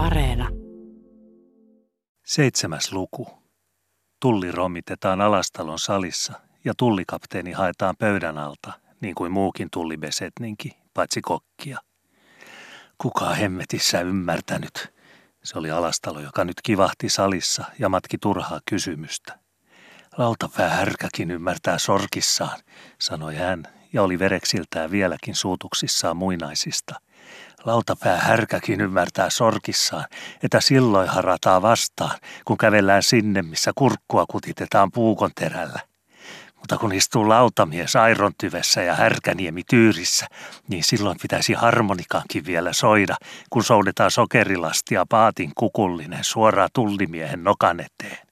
Areena. Seitsemäs luku. Tulli romitetaan Alastalon salissa ja tullikapteeni haetaan pöydän alta, niin kuin muukin tullibesetninki, paitsi kokkia. Kuka hemmetissä ymmärtänyt? Se oli Alastalo, joka nyt kivahti salissa ja matki turhaa kysymystä. Lautapää härkäkin ymmärtää sorkissaan, sanoi hän ja oli vereksiltään vieläkin suutuksissaan muinaisista – Lautapää härkäkin ymmärtää sorkissaan, että silloin harataa vastaan, kun kävellään sinne, missä kurkkua kutitetaan puukon terällä. Mutta kun istuu lautamies Airon tyvessä ja härkäniemi tyyrissä, niin silloin pitäisi harmonikankin vielä soida, kun soudetaan sokerilastia paatin kukullinen suoraan tullimiehen nokan eteen.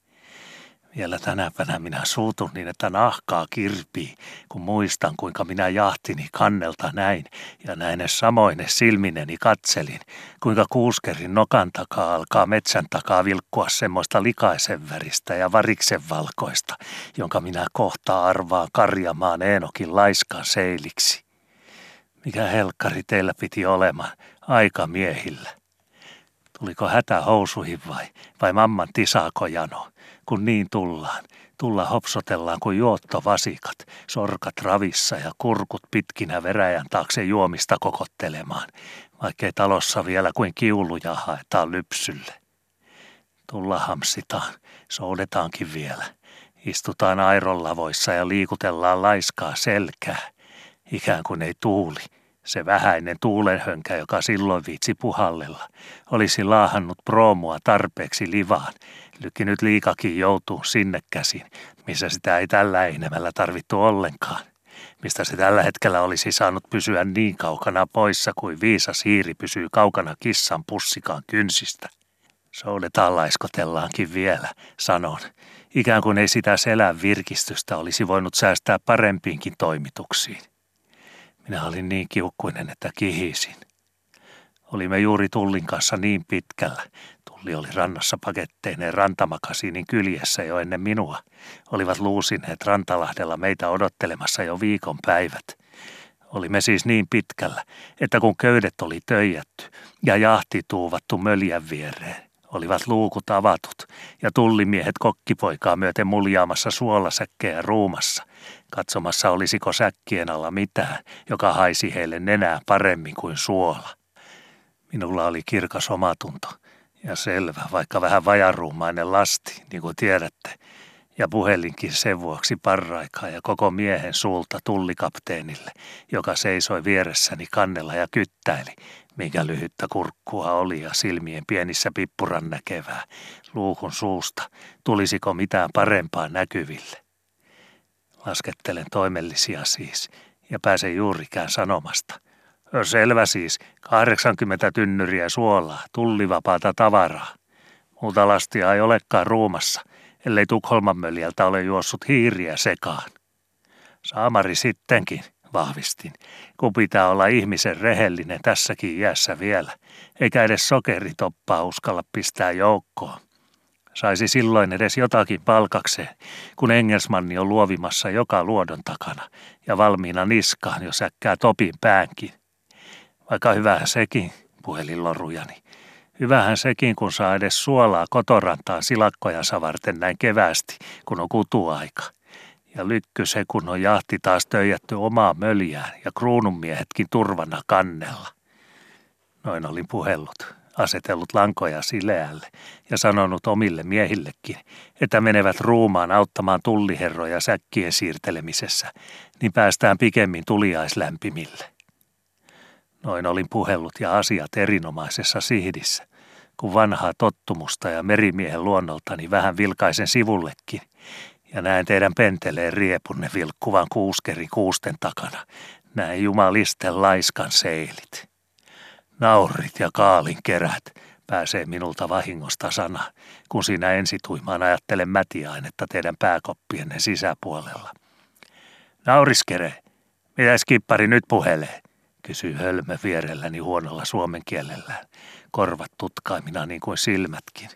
Vielä tänäpänä minä suutun niin, että nahkaa kirpii, kun muistan kuinka minä jahtini kannelta näin ja näin samoine silmineni katselin, kuinka kuuskerin nokan takaa alkaa metsän takaa vilkkua semmoista likaisen väristä ja variksen valkoista, jonka minä kohta arvaan karjamaan Eenokin laiskan seiliksi. Mikä helkkari teillä piti olemaan aikamiehillä? Tuliko hätä housuihin vai, vai mamman tisaako jano? Kun niin tullaan. Tulla hopsotellaan kuin juottovasikat, sorkat ravissa ja kurkut pitkinä veräjän taakse juomista kokottelemaan, vaikkei talossa vielä kuin kiuluja haetaan lypsylle. Tulla hamsitaan, soudetaankin vielä. Istutaan airolavoissa ja liikutellaan laiskaa selkää, ikään kuin ei tuuli. Se vähäinen tuulenhönkä, joka silloin viitsi puhallella, olisi laahannut proomua tarpeeksi livaan, Lykki nyt liikakin joutuu sinne käsin, missä sitä ei tällä enemmällä tarvittu ollenkaan. Mistä se tällä hetkellä olisi saanut pysyä niin kaukana poissa kuin viisa siiri pysyy kaukana kissan pussikaan kynsistä. Soudetaan laiskotellaankin vielä, sanon. Ikään kuin ei sitä selän virkistystä olisi voinut säästää parempiinkin toimituksiin. Minä olin niin kiukkuinen, että kihisin. Olimme juuri Tullin kanssa niin pitkällä, Tulli oli rannassa paketteineen rantamakasiinin kyljessä jo ennen minua. Olivat luusineet Rantalahdella meitä odottelemassa jo viikon päivät. Olimme siis niin pitkällä, että kun köydet oli töijätty ja jahti tuuvattu möljän viereen, olivat luukut avatut ja tullimiehet kokkipoikaa myöten muljaamassa suolasäkkejä ruumassa, katsomassa olisiko säkkien alla mitään, joka haisi heille nenää paremmin kuin suola. Minulla oli kirkas omatunto – ja selvä, vaikka vähän vajaruumainen lasti, niin kuin tiedätte. Ja puhelinkin sen vuoksi parraikaa ja koko miehen suulta tullikapteenille, joka seisoi vieressäni kannella ja kyttäili, mikä lyhyttä kurkkua oli ja silmien pienissä pippuran näkevää, luukun suusta, tulisiko mitään parempaa näkyville. Laskettelen toimellisia siis ja pääsen juurikään sanomasta – Selvä siis, 80 tynnyriä suolaa, tullivapaata tavaraa. Muuta lastia ei olekaan ruumassa, ellei Tukholman möljältä ole juossut hiiriä sekaan. Saamari sittenkin, vahvistin, kun pitää olla ihmisen rehellinen tässäkin iässä vielä, eikä edes sokeritoppaa uskalla pistää joukkoon. Saisi silloin edes jotakin palkakseen, kun Engelsmanni on luovimassa joka luodon takana ja valmiina niskaan, jos äkkää topin päänkin. Vaikka hyvähän sekin, puhelin lorujani. Hyvähän sekin, kun saa edes suolaa kotorantaan silakkojansa varten näin kevästi, kun on kutuaika. Ja lykky se, kun on jahti taas töijätty omaa möljään ja kruununmiehetkin turvana kannella. Noin olin puhellut, asetellut lankoja sileälle ja sanonut omille miehillekin, että menevät ruumaan auttamaan tulliherroja säkkien siirtelemisessä, niin päästään pikemmin tuliaislämpimille. Noin olin puhellut ja asiat erinomaisessa sihdissä, kun vanhaa tottumusta ja merimiehen luonnoltani vähän vilkaisen sivullekin, ja näen teidän penteleen riepunne vilkkuvan kuuskeri kuusten takana, näin jumalisten laiskan seilit. Naurit ja kaalin kerät pääsee minulta vahingosta sana, kun siinä ensituimaan ajattelen mätiainetta teidän pääkoppienne sisäpuolella. Nauriskere, mitä skippari nyt puhelee? Kysyi hölmö vierelläni huonolla suomen kielellä, korvat tutkaimina niin kuin silmätkin.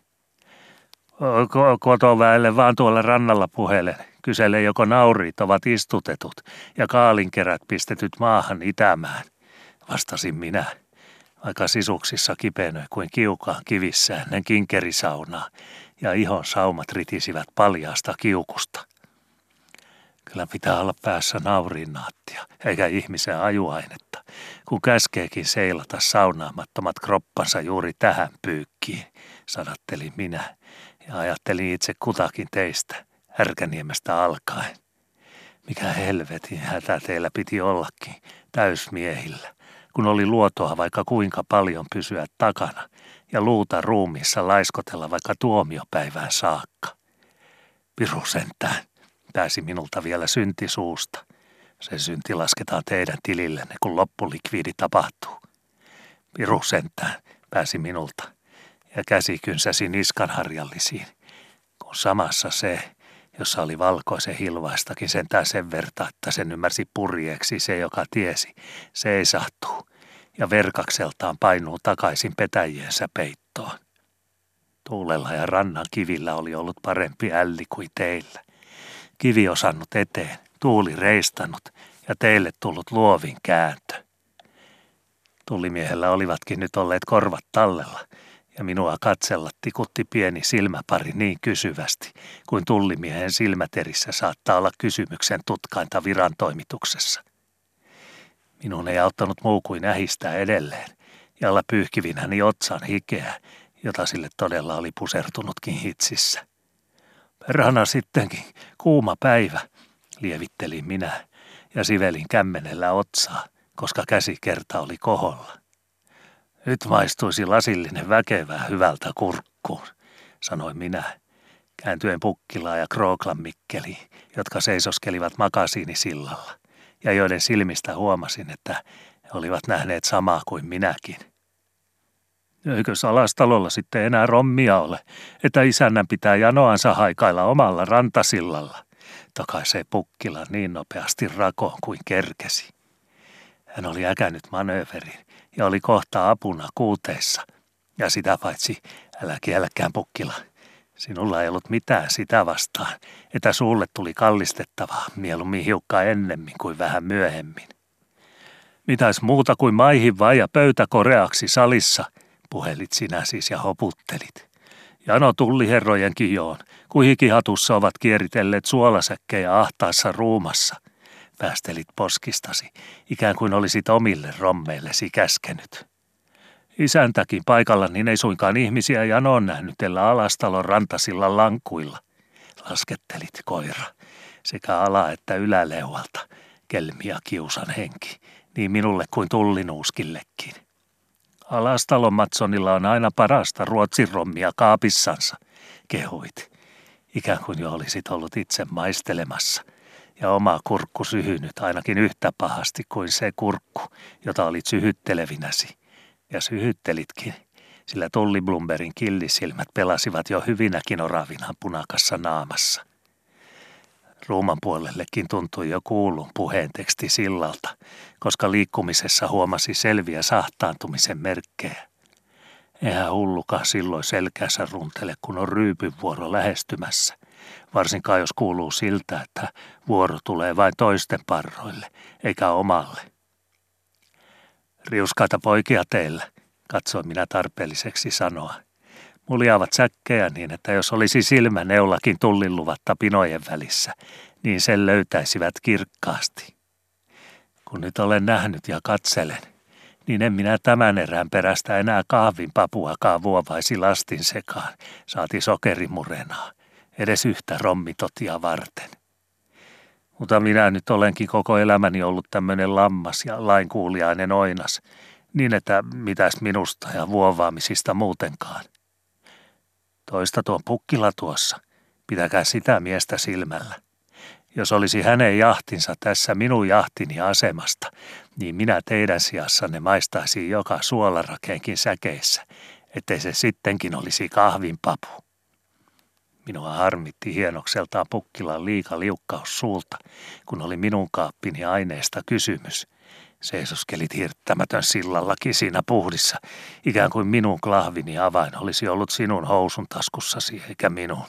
Kotoväelle vaan tuolla rannalla puhelen. Kysele joko nauriit ovat istutetut ja kaalinkerät pistetyt maahan itämään, vastasin minä. Vaikka sisuksissa kipenöi kuin kiukaan kivissä ennen kinkerisaunaa ja ihon saumat ritisivät paljaasta kiukusta. Kyllä pitää olla päässä nauriinnaattia, eikä ihmisen ajuainetta, kun käskeekin seilata saunaamattomat kroppansa juuri tähän pyykkiin, sanattelin minä ja ajattelin itse kutakin teistä, Härkäniemestä alkaen. Mikä helvetin hätä teillä piti ollakin, täysmiehillä, kun oli luotoa vaikka kuinka paljon pysyä takana ja luuta ruumiissa laiskotella vaikka tuomiopäivään saakka. Piru sentään, pääsi minulta vielä synti suusta. Se synti lasketaan teidän tilillenne, kun loppulikviidi tapahtuu. Piru sentään, pääsi minulta, ja käsi kynsäsi niskanharjallisiin, kun samassa se, jossa oli valkoisen hilvaistakin sentään sen verta, että sen ymmärsi purjeeksi se, joka tiesi, se ei sahtuu, ja verkakseltaan painuu takaisin petäjiensä peittoon. Tuulella ja rannan kivillä oli ollut parempi älli kuin teillä. Kivi osannut eteen, tuuli reistanut ja teille tullut luovin kääntö. Tullimiehellä olivatkin nyt olleet korvat tallella – ja minua katsella tikutti pieni silmäpari niin kysyvästi, kuin tullimiehen silmäterissä saattaa olla kysymyksen tutkainta viran toimituksessa. Minun ei auttanut muu kuin ähistää edelleen, ja olla pyyhkivinäni otsan hikeä, jota sille todella oli pusertunutkin hitsissä. Perhana sittenkin, kuuma päivä, lievittelin minä, ja sivelin kämmenellä otsaa, koska käsikerta oli koholla. Nyt maistuisi lasillinen väkevää hyvältä kurkkuun, sanoin minä, kääntyen Pukkilaa ja Krooklan jotka seisoskelivat makasiinisillalla, ja joiden silmistä huomasin, että he olivat nähneet samaa kuin minäkin. Eikö salastalolla sitten enää rommia ole, että isännän pitää janoansa haikailla omalla rantasillalla, takaisee Pukkila niin nopeasti rakoon kuin kerkesi. Hän oli äkännyt manööverin ja oli kohta apuna kuuteissa. Ja sitä paitsi, älä kielläkään pukkila. Sinulla ei ollut mitään sitä vastaan, että suulle tuli kallistettavaa mieluummin hiukka ennemmin kuin vähän myöhemmin. Mitäs muuta kuin maihin vai ja pöytä koreaksi salissa, puhelit sinä siis ja hoputtelit. Jano herrojen kijoon, kun hikihatussa ovat kieritelleet suolasäkkejä ahtaassa ruumassa – päästelit poskistasi, ikään kuin olisit omille rommeillesi käskenyt. Isäntäkin paikalla niin ei suinkaan ihmisiä janoon nähnytellä alastalon rantasilla lankuilla. Laskettelit koira, sekä ala- että yläleualta, kelmi ja kiusan henki, niin minulle kuin tullinuuskillekin. Alastalon Matsonilla on aina parasta ruotsin rommia kaapissansa, kehuit, ikään kuin jo olisit ollut itse maistelemassa – ja oma kurkku syhynyt ainakin yhtä pahasti kuin se kurkku, jota olit syhyttelevinäsi. Ja syhyttelitkin, sillä Tulli Blumberin killisilmät pelasivat jo hyvinäkin oravina punakassa naamassa. Ruuman puolellekin tuntui jo kuulun puheen teksti sillalta, koska liikkumisessa huomasi selviä sahtaantumisen merkkejä. Eihän hulluka silloin selkänsä runtele, kun on ryypyn vuoro lähestymässä – varsinkaan jos kuuluu siltä, että vuoro tulee vain toisten parroille, eikä omalle. Riuskaita poikia teillä, katsoin minä tarpeelliseksi sanoa. Muljaavat säkkejä niin, että jos olisi silmäneulakin tulliluvatta pinojen välissä, niin sen löytäisivät kirkkaasti. Kun nyt olen nähnyt ja katselen, niin en minä tämän erään perästä enää kahvin papuakaan vuovaisi lastin sekaan, saati sokerimurenaa, edes yhtä rommitotia varten. Mutta minä nyt olenkin koko elämäni ollut tämmöinen lammas ja lainkuuliainen oinas, niin että mitäs minusta ja vuovaamisista muutenkaan. Toista tuon pukkila tuossa, pitäkää sitä miestä silmällä. Jos olisi hänen jahtinsa tässä minun jahtini asemasta, niin minä teidän sijassanne maistaisin joka suolarakeenkin säkeissä, ettei se sittenkin olisi kahvin papu. Minua harmitti hienokseltaan pukkilan liika liukkaus suulta, kun oli minun kaappini aineesta kysymys. Seisoskelit hirttämätön sillallakin siinä puhdissa, ikään kuin minun klahvini avain olisi ollut sinun housun taskussasi eikä minun.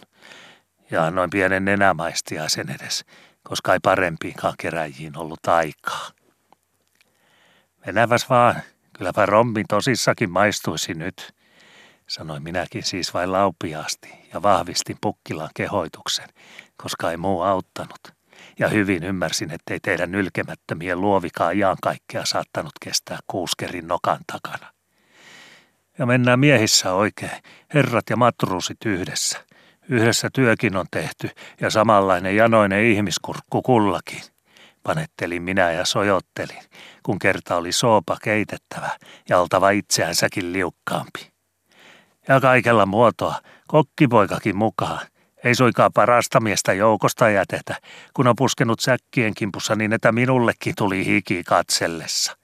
Ja annoin pienen nenämaistia sen edes, koska ei parempiinkaan keräjiin ollut aikaa. Mennäväs vaan, Kylläpä rommi tosissakin maistuisi nyt, sanoi minäkin siis vain laupiaasti ja vahvistin Pukkilan kehoituksen, koska ei muu auttanut. Ja hyvin ymmärsin, ettei teidän nylkemättömien luovikaan kaikkea saattanut kestää kuuskerin nokan takana. Ja mennään miehissä oikein, herrat ja matruusit yhdessä. Yhdessä työkin on tehty ja samanlainen janoinen ihmiskurkku kullakin. Panettelin minä ja sojottelin, kun kerta oli soopa keitettävä ja oltava itseänsäkin liukkaampi. Ja kaikella muotoa, kokkipoikakin mukaan. Ei suikaan parasta miestä joukosta jätetä, kun on puskenut säkkien kimpussa niin, että minullekin tuli hiki katsellessa.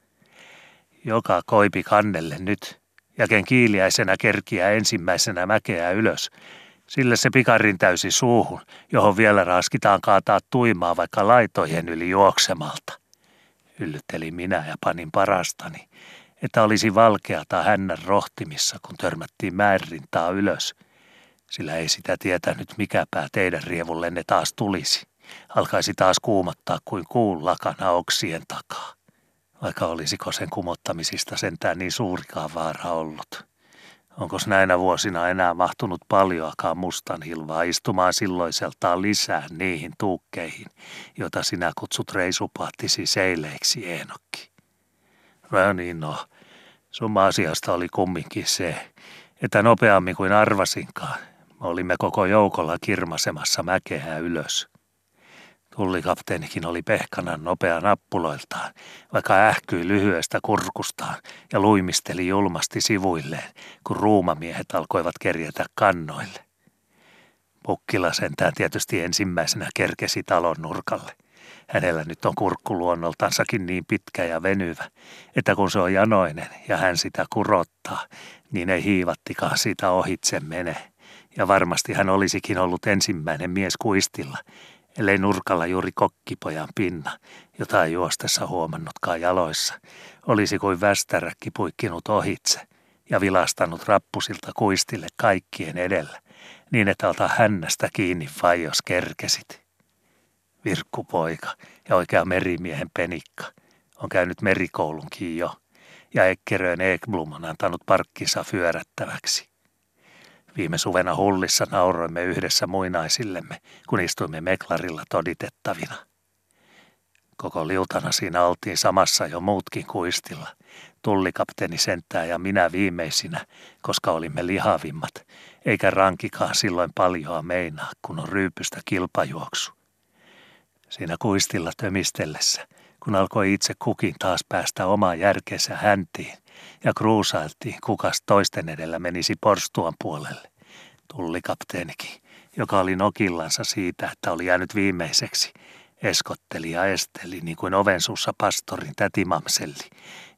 Joka koipi kannelle nyt, ja ken kiiliäisenä kerkiä ensimmäisenä mäkeä ylös, sille se pikarin täysi suuhun, johon vielä raskitaan kaataa tuimaa vaikka laitojen yli juoksemalta. Yllyttelin minä ja panin parastani, että olisi valkeata hännän rohtimissa, kun törmättiin määrintaa ylös, sillä ei sitä tietänyt mikä pää teidän rievullenne taas tulisi. Alkaisi taas kuumottaa kuin kuun lakana oksien takaa, vaikka olisiko sen kumottamisista sentään niin suurikaan vaara ollut. Onko näinä vuosina enää mahtunut paljoakaan mustan hilvaa istumaan silloiseltaan lisää niihin tuukkeihin, joita sinä kutsut reisupaattisi seileiksi, Eenokki? No niin no, summa asiasta oli kumminkin se, että nopeammin kuin arvasinkaan, olimme koko joukolla kirmasemassa mäkeä ylös. Tullikapteenikin oli pehkana nopea nappuloiltaan, vaikka ähkyi lyhyestä kurkustaan ja luimisteli julmasti sivuilleen, kun ruumamiehet alkoivat kerjätä kannoille. Pukkila sentään tietysti ensimmäisenä kerkesi talon nurkalle. Hänellä nyt on kurkku luonnoltansakin niin pitkä ja venyvä, että kun se on janoinen ja hän sitä kurottaa, niin ei hiivattikaan siitä ohitse mene. Ja varmasti hän olisikin ollut ensimmäinen mies kuistilla, ellei nurkalla juuri kokkipojan pinna, jota ei juostessa huomannutkaan jaloissa, olisi kuin västäräkki puikkinut ohitse ja vilastanut rappusilta kuistille kaikkien edellä, niin että ota hännästä kiinni vai jos kerkesit. Virkkupoika ja oikea merimiehen penikka on käynyt merikoulunkin jo, ja Ekkeröön Ekblom on antanut parkkinsa fyörättäväksi. Viime suvena hullissa nauroimme yhdessä muinaisillemme, kun istuimme meklarilla toditettavina. Koko liutana siinä oltiin samassa jo muutkin kuistilla. Tullikapteeni sentää ja minä viimeisinä, koska olimme lihavimmat, eikä rankikaan silloin paljoa meinaa, kun on ryypystä kilpajuoksu. Siinä kuistilla tömistellessä, kun alkoi itse kukin taas päästä omaa järkeensä häntiin, kruusailtiin, kukas toisten edellä menisi porstuan puolelle. Tullikapteenikin, joka oli nokillansa siitä, että oli jäänyt viimeiseksi, eskotteli ja esteli niin kuin ovensuussa pastorin tätimamselli,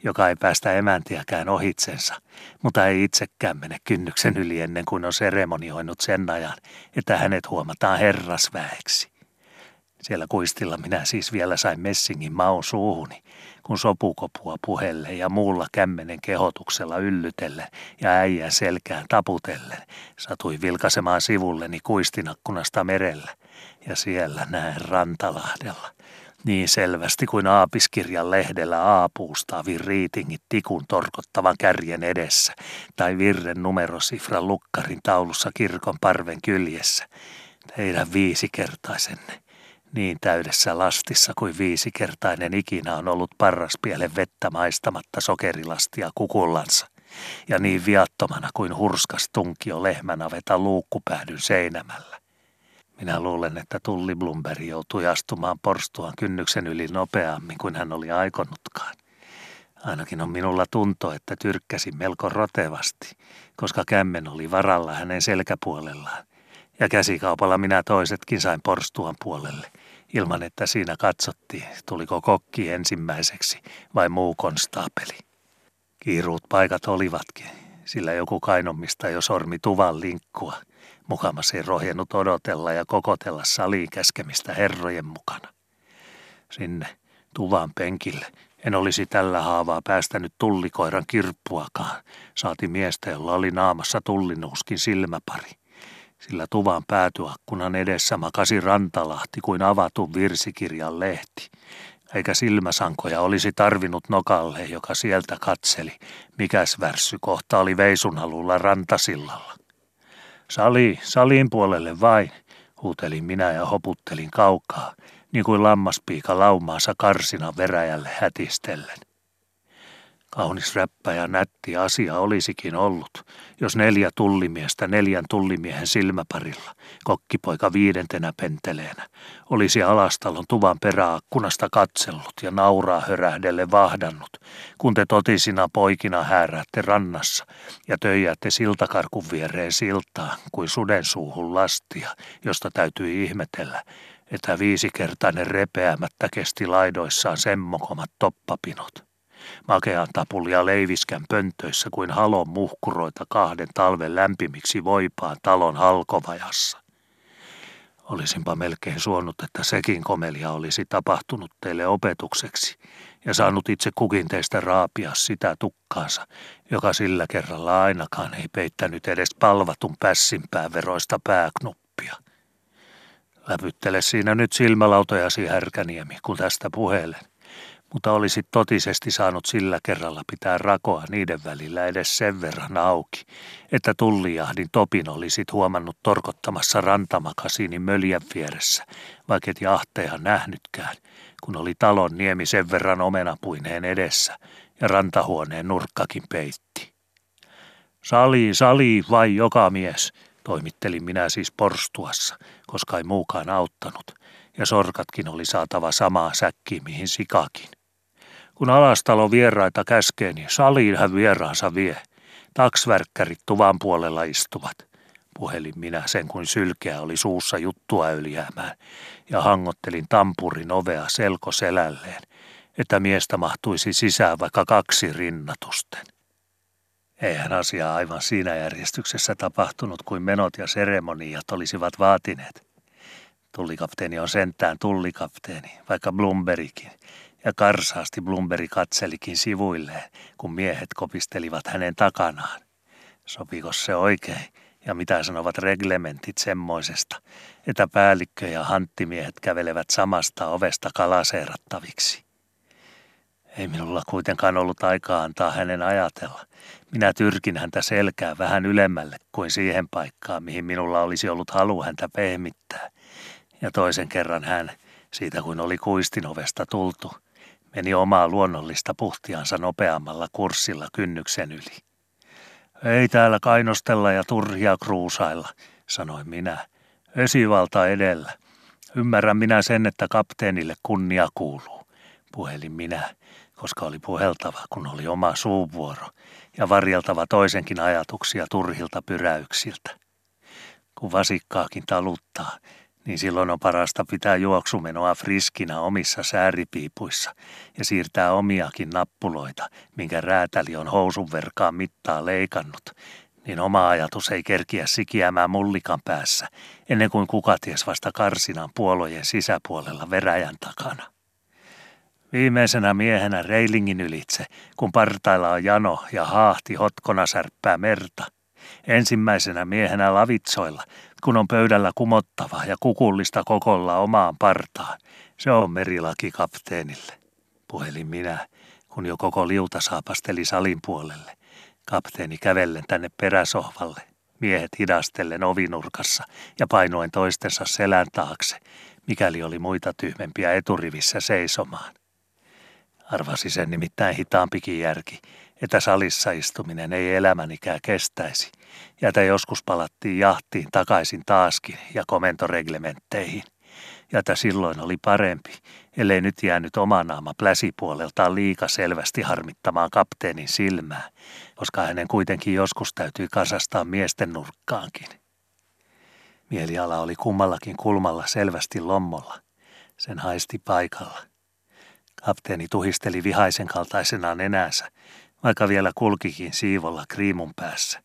joka ei päästä emäntiäkään ohitsensa, mutta ei itsekään mene kynnyksen yli ennen kuin on seremonioinut sen ajan, että hänet huomataan herrasväeksi. Siellä kuistilla minä siis vielä sain messingin maun suuhuni, kun sopukopua puhelle ja muulla kämmenen kehotuksella yllytellen ja äijän selkään taputellen satui vilkaisemaan sivulleni kuistinakkunasta merellä ja siellä näen Rantalahdella. Niin selvästi kuin aapiskirjan lehdellä aapuustaavin riitingit tikun torkottavan kärjen edessä tai virren numerosifran lukkarin taulussa kirkon parven kyljessä. Teidän viisikertaisenne niin täydessä lastissa kuin viisikertainen ikinä on ollut parraspielen vettä maistamatta sokerilastia kukullansa, ja niin viattomana kuin hurskas tunkio lehmänaveta luukkupäädyn seinämällä. Minä luulen, että Tulli Blumberg joutui astumaan porstuan kynnyksen yli nopeammin kuin hän oli aikonutkaan. Ainakin on minulla tunto, että tyrkkäsi melko rotevasti, koska kämmen oli varalla hänen selkäpuolellaan, ja käsikaupalla minä toisetkin sain porstuan puolelle – ilman että siinä katsottiin, tuliko kokki ensimmäiseksi vai muu konstaapeli. Kiiruut paikat olivatkin, sillä joku kainommista jo sormi tuvan linkkua. Mukamas ei rohjennut odotella ja kokotella saliin käskemistä herrojen mukana. Sinne tuvan penkille en olisi tällä haavaa päästänyt tullikoiran kirppuakaan, saati miestä, jolla oli naamassa tullinuuskin silmäpari sillä tuvan päätyakkunan edessä makasi rantalahti kuin avatun virsikirjan lehti. eikä silmäsankoja olisi tarvinnut nokalle, joka sieltä katseli, mikäs värssy kohta oli veisun rantasillalla. Sali, salin puolelle vain, huutelin minä ja hoputtelin kaukaa, niin kuin lammaspiika laumaansa karsina veräjälle hätistellen. Kaunis räppä ja nätti asia olisikin ollut, jos neljä tullimiestä neljän tullimiehen silmäparilla, kokkipoika viidentenä penteleenä, olisi alastalon tuvan peräakkunasta katsellut ja nauraa hörähdelle vahdannut, kun te totisina poikina hääräätte rannassa ja töijätte siltakarkun viereen siltaa kuin suden suuhun lastia, josta täytyy ihmetellä, että viisikertainen repeämättä kesti laidoissaan semmokomat toppapinot makean tapulia leiviskän pöntöissä kuin halon muhkuroita kahden talven lämpimiksi voipaan talon halkovajassa. Olisinpa melkein suonut, että sekin komelia olisi tapahtunut teille opetukseksi ja saanut itse kukin teistä raapia sitä tukkaansa, joka sillä kerralla ainakaan ei peittänyt edes palvatun pässinpää veroista pääknuppia. Läpyttele siinä nyt silmälautojasi, Härkäniemi, kun tästä puhelen mutta olisit totisesti saanut sillä kerralla pitää rakoa niiden välillä edes sen verran auki, että tullijahdin Topin olisit huomannut torkottamassa rantamakasiinin möljän vieressä, vaikka et jahteja nähnytkään, kun oli talon niemi sen verran omenapuineen edessä ja rantahuoneen nurkkakin peitti. Sali, sali, vai joka mies, toimittelin minä siis porstuassa, koska ei muukaan auttanut, ja sorkatkin oli saatava samaa säkkiin mihin sikakin. Kun alastalo vieraita käskee, niin saliin hän vieraansa vie. Taksvärkkärit tuvan puolella istuvat. Puhelin minä sen kuin sylkeä oli suussa juttua ylijäämään ja hangottelin tampurin ovea selko selälleen, että miestä mahtuisi sisään vaikka kaksi rinnatusten. Eihän asia aivan siinä järjestyksessä tapahtunut kuin menot ja seremoniat olisivat vaatineet. Tullikapteeni on sentään tullikapteeni, vaikka Bloombergkin, ja karsaasti Blumberi katselikin sivuilleen, kun miehet kopistelivat hänen takanaan. Sopiko se oikein, ja mitä sanovat reglementit semmoisesta, että päällikkö ja hanttimiehet kävelevät samasta ovesta kalaseerattaviksi? Ei minulla kuitenkaan ollut aikaa antaa hänen ajatella. Minä tyrkin häntä selkää vähän ylemmälle kuin siihen paikkaan, mihin minulla olisi ollut halu häntä pehmittää. Ja toisen kerran hän, siitä kuin oli kuistin ovesta tultu, meni omaa luonnollista puhtiansa nopeammalla kurssilla kynnyksen yli. Ei täällä kainostella ja turhia kruusailla, sanoin minä. Esivalta edellä. Ymmärrän minä sen, että kapteenille kunnia kuuluu, puhelin minä, koska oli puheltava, kun oli oma suuvuoro, ja varjeltava toisenkin ajatuksia turhilta pyräyksiltä. Kun vasikkaakin taluttaa, niin silloin on parasta pitää juoksumenoa friskinä omissa sääripiipuissa ja siirtää omiakin nappuloita, minkä räätäli on housun verkaan mittaa leikannut, niin oma ajatus ei kerkiä sikiämään mullikan päässä, ennen kuin kuka ties vasta karsinan puolojen sisäpuolella veräjän takana. Viimeisenä miehenä reilingin ylitse, kun partailla on jano ja haahti hotkona särppää merta. Ensimmäisenä miehenä lavitsoilla, kun on pöydällä kumottava ja kukullista kokolla omaan partaan. Se on merilaki kapteenille. Puhelin minä, kun jo koko liuta saapasteli salin puolelle. Kapteeni kävellen tänne peräsohvalle, miehet hidastellen ovinurkassa ja painoen toistensa selän taakse, mikäli oli muita tyhmempiä eturivissä seisomaan. Arvasi sen nimittäin hitaampikin järki, että salissa istuminen ei elämänikään kestäisi, ja että joskus palattiin jahtiin takaisin taaskin ja komentoreglementteihin, ja että silloin oli parempi, ellei nyt jäänyt oma naama pläsipuoleltaan liika selvästi harmittamaan kapteenin silmää, koska hänen kuitenkin joskus täytyi kasastaa miesten nurkkaankin. Mieliala oli kummallakin kulmalla selvästi lommolla. Sen haisti paikalla. Kapteeni tuhisteli vihaisen kaltaisenaan enäänsä, vaikka vielä kulkikin siivolla kriimun päässä.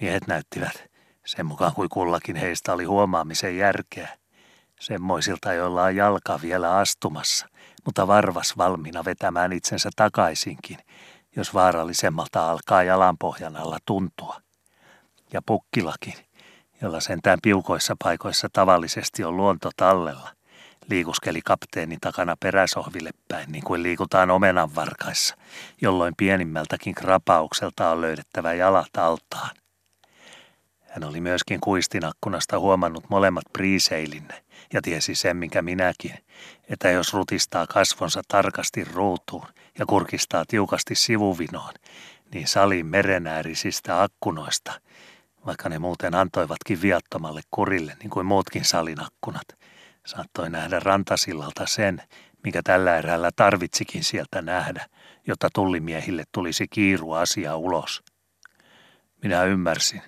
Miehet näyttivät, sen mukaan kuin kullakin heistä oli huomaamisen järkeä, semmoisilta, joilla on jalka vielä astumassa, mutta varvas valmiina vetämään itsensä takaisinkin, jos vaarallisemmalta alkaa jalanpohjan alla tuntua. Ja pukkilakin, jolla sentään piukoissa paikoissa tavallisesti on luonto tallella, liikuskeli kapteeni takana peräsohville päin, niin kuin liikutaan omenan varkaissa, jolloin pienimmältäkin krapaukselta on löydettävä jalat altaan. Hän oli myöskin kuistinakkunasta huomannut molemmat priiseilinne ja tiesi sen, minkä minäkin, että jos rutistaa kasvonsa tarkasti ruutuun ja kurkistaa tiukasti sivuvinoon, niin salin merenäärisistä akkunoista, vaikka ne muuten antoivatkin viattomalle kurille niin kuin muutkin salin akkunat, saattoi nähdä rantasillalta sen, mikä tällä eräällä tarvitsikin sieltä nähdä, jotta tullimiehille tulisi kiiru asia ulos. Minä ymmärsin,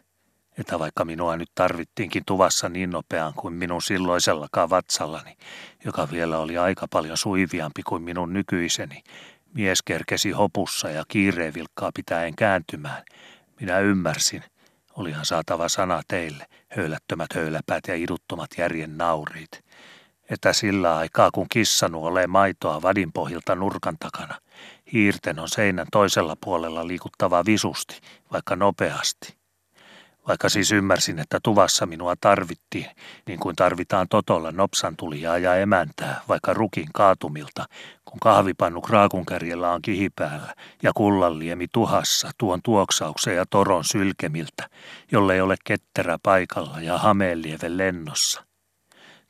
että vaikka minua nyt tarvittiinkin tuvassa niin nopeaan kuin minun silloisellakaan vatsallani, joka vielä oli aika paljon suiviampi kuin minun nykyiseni, mies kerkesi hopussa ja kiireen vilkkaa pitäen kääntymään. Minä ymmärsin, olihan saatava sana teille, höylättömät höyläpäät ja iduttomat järjen nauriit, että sillä aikaa kun kissa nuolee maitoa vadin pohjilta nurkan takana, hiirten on seinän toisella puolella liikuttava visusti, vaikka nopeasti – vaikka siis ymmärsin, että tuvassa minua tarvittiin, niin kuin tarvitaan totolla nopsan tulijaa ja emäntää, vaikka rukin kaatumilta, kun kahvipannu kraakunkärjellä on kihipäällä ja kullanliemi tuhassa tuon tuoksauksen ja toron sylkemiltä, jolle ei ole ketterä paikalla ja hameellieve lennossa –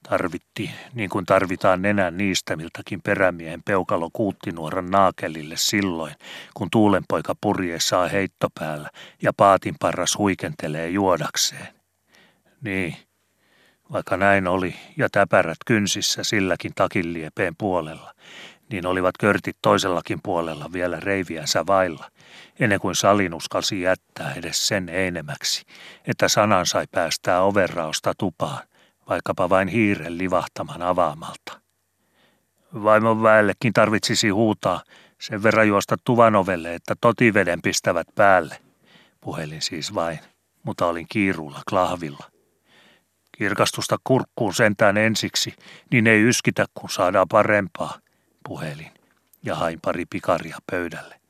Tarvittiin, niin kuin tarvitaan nenän niistämiltäkin perämiehen peukalo kuuttinuoran naakelille silloin, kun tuulenpoika purjeessa on heittopäällä ja paatin parras huikentelee juodakseen. Niin, vaikka näin oli ja täpärät kynsissä silläkin takilliepeen puolella, niin olivat körtit toisellakin puolella vielä reiviänsä vailla, ennen kuin salin uskalsi jättää edes sen einemäksi, että sanan sai päästää overraosta tupaan, vaikkapa vain hiiren livahtaman avaamalta. Vaimon väellekin tarvitsisi huutaa sen verran juosta tuvanovelle, että totiveden pistävät päälle. Puhelin siis vain, mutta olin kiirulla klahvilla. Kirkastusta kurkkuun sentään ensiksi, niin ei yskitä, kun saadaan parempaa, puhelin ja hain pari pikaria pöydälle.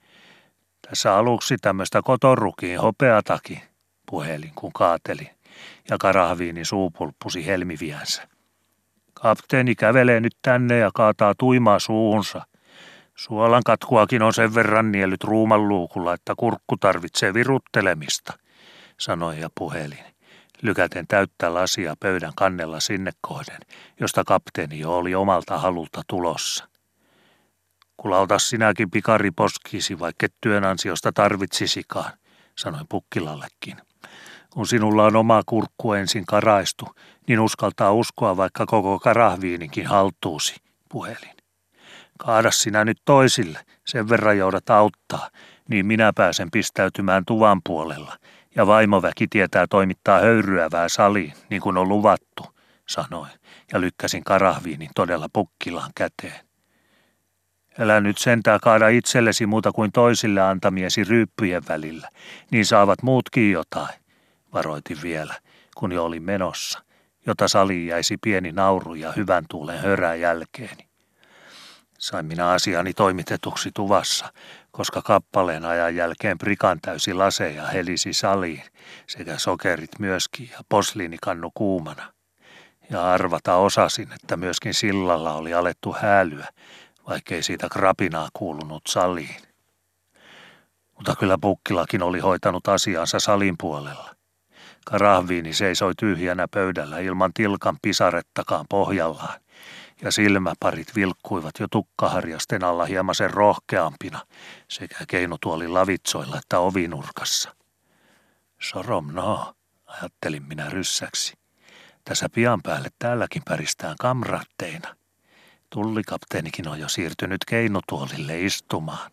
Tässä aluksi tämmöistä kotorukiin hopeatakin, puhelin kun kaatelin ja karahviini suupulppusi helmiviänsä. Kapteeni kävelee nyt tänne ja kaataa tuimaa suunsa. Suolan katkuakin on sen verran niellyt ruuman luukulla, että kurkku tarvitsee viruttelemista, sanoi ja puhelin, lykäten täyttää lasia pöydän kannella sinne kohden, josta kapteeni jo oli omalta halulta tulossa. Kulauta sinäkin pikariposkisi, vaikka työn ansiosta tarvitsisikaan, sanoi Pukkilallekin. Kun sinulla on oma kurkku ensin karaistu, niin uskaltaa uskoa vaikka koko karahviinikin haltuusi, puhelin. Kaada sinä nyt toisille, sen verran joudat auttaa, niin minä pääsen pistäytymään tuvan puolella, ja vaimoväki tietää toimittaa höyryävää saliin, niin kuin on luvattu, sanoin, ja lykkäsin karahviinin todella pukkilaan käteen. Älä nyt sentää kaada itsellesi muuta kuin toisille antamiesi ryyppyjen välillä, niin saavat muutkin jotain varoitin vielä, kun jo olin menossa, jota sali jäisi pieni nauru ja hyvän tuulen hörää jälkeeni. Sain minä asiani toimitetuksi tuvassa, koska kappaleen ajan jälkeen prikan täysi laseja helisi saliin, sekä sokerit myöskin ja posliinikannu kuumana. Ja arvata osasin, että myöskin sillalla oli alettu häälyä, vaikkei siitä krapinaa kuulunut saliin. Mutta kyllä pukkilakin oli hoitanut asiansa salin puolella. Karahviini seisoi tyhjänä pöydällä ilman tilkan pisarettakaan pohjallaan, ja silmäparit vilkkuivat jo tukkaharjasten alla hieman sen rohkeampina sekä keinutuolin lavitsoilla että ovinurkassa. Sorom no, ajattelin minä ryssäksi. Tässä pian päälle täälläkin päristään kamratteina. Tullikapteenikin on jo siirtynyt keinutuolille istumaan.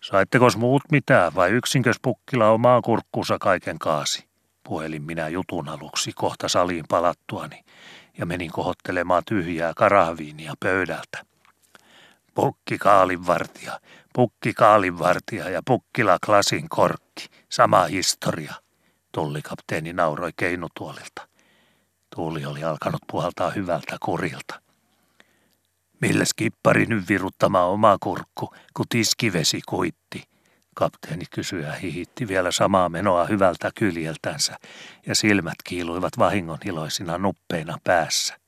Saittekos muut mitään vai yksinkös pukkila omaa kurkkusa kaiken kaasi? Puhelin minä jutun aluksi kohta saliin palattuani ja menin kohottelemaan tyhjää karahviinia pöydältä. Pukki kaalinvartija, pukki kaalinvartija ja pukkila klasin korkki, sama historia, tullikapteeni nauroi keinutuolilta. Tuuli oli alkanut puhaltaa hyvältä kurilta. Millä skippari nyt viruttama oma kurkku, kun tiskivesi kuitti, Kapteeni kysyi ja hihitti vielä samaa menoa hyvältä kyljeltänsä, ja silmät kiiluivat vahingon iloisina nuppeina päässä.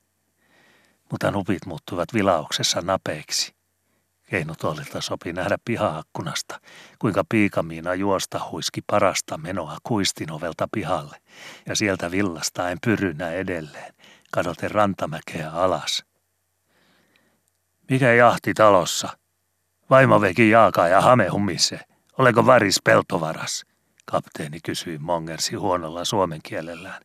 mutta nupit muuttuivat vilauksessa napeiksi. Keinutuolilta sopi nähdä pihaakkunasta, kuinka piikamiina juosta huiski parasta menoa kuistin ovelta pihalle, ja sieltä villastaen pyrynä edelleen, kadoten rantamäkeä alas. Mikä jahti talossa? Vaimo veki jaakaa ja hame hummise. Oleko varis peltovaras? Kapteeni kysyi mongersi huonolla suomen kielellään,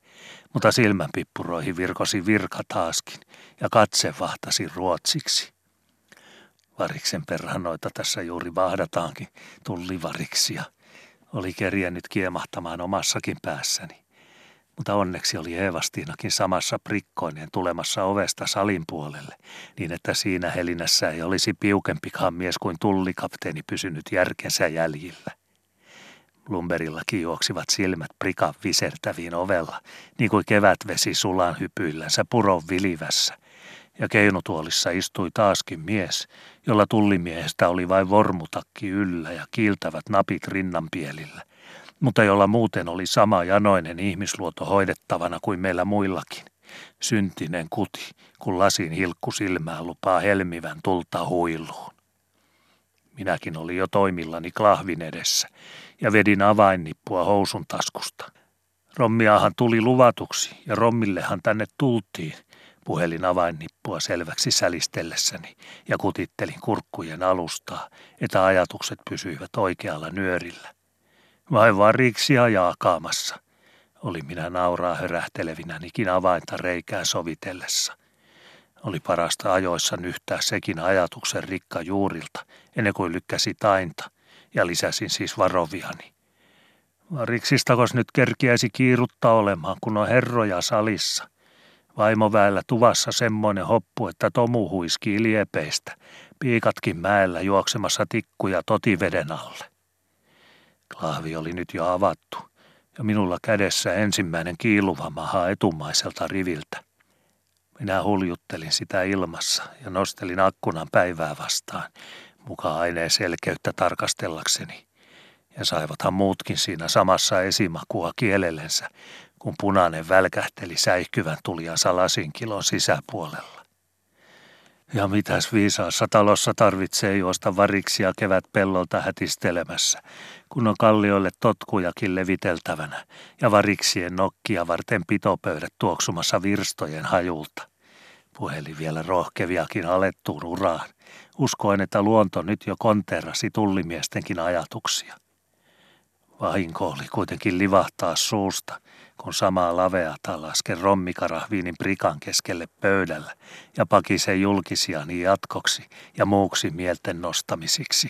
mutta silmänpippuroihin virkosi virka taaskin ja katse vahtasi ruotsiksi. Variksen perhanoita tässä juuri vahdataankin, tullivariksia. Oli kerjennyt kiemahtamaan omassakin päässäni. Mutta onneksi oli Eevastiinakin samassa prikkoinen tulemassa ovesta salin puolelle, niin että siinä helinässä ei olisi piukempikaan mies kuin tullikapteeni pysynyt järkensä jäljillä. Lumberillakin juoksivat silmät prikan visertäviin ovella, niin kuin kevätvesi sulan hypyillänsä puron vilivässä – ja keinutuolissa istui taaskin mies, jolla tullimiehestä oli vain vormutakki yllä ja kiiltävät napit rinnanpielillä, mutta jolla muuten oli sama janoinen ihmisluoto hoidettavana kuin meillä muillakin. Syntinen kuti, kun lasin hilkku silmää lupaa helmivän tulta huiluun. Minäkin oli jo toimillani klahvin edessä ja vedin avainnippua housun taskusta. Rommiahan tuli luvatuksi ja Rommillehan tänne tultiin, Puhelin avainnippua selväksi sälistellessäni ja kutittelin kurkkujen alustaa, että ajatukset pysyivät oikealla nyörillä. Vai vaan riksia jaakaamassa, oli minä nauraa hörähtelevinänikin avainta reikää sovitellessa. Oli parasta ajoissa nyhtää sekin ajatuksen rikka juurilta, ennen kuin lykkäsi tainta, ja lisäsin siis varoviani. Variksistakos nyt kerkiäisi kiiruttaa olemaan, kun on herroja salissa – Vaimoväellä tuvassa semmoinen hoppu, että Tomu huiskii liepeistä, piikatkin mäellä juoksemassa tikkuja totiveden alle. Klaavi oli nyt jo avattu, ja minulla kädessä ensimmäinen kiiluva maha etumaiselta riviltä. Minä huljuttelin sitä ilmassa ja nostelin akkunan päivää vastaan, mukaan aineen selkeyttä tarkastellakseni. Ja saivathan muutkin siinä samassa esimakua kielellensä, kun punainen välkähteli säihkyvän tuliansa lasinkilon sisäpuolella. Ja mitäs viisaassa talossa tarvitsee juosta variksia kevät pellolta hätistelemässä, kun on kallioille totkujakin leviteltävänä ja variksien nokkia varten pitopöydät tuoksumassa virstojen hajulta. Puhelin vielä rohkeviakin alettuun uraan. Uskoin, että luonto nyt jo konterasi tullimiestenkin ajatuksia. Vahinko oli kuitenkin livahtaa suusta, kun samaa laveata lasken rommikarahviinin prikan keskelle pöydällä ja pakisen julkisiani jatkoksi ja muuksi mielten nostamisiksi.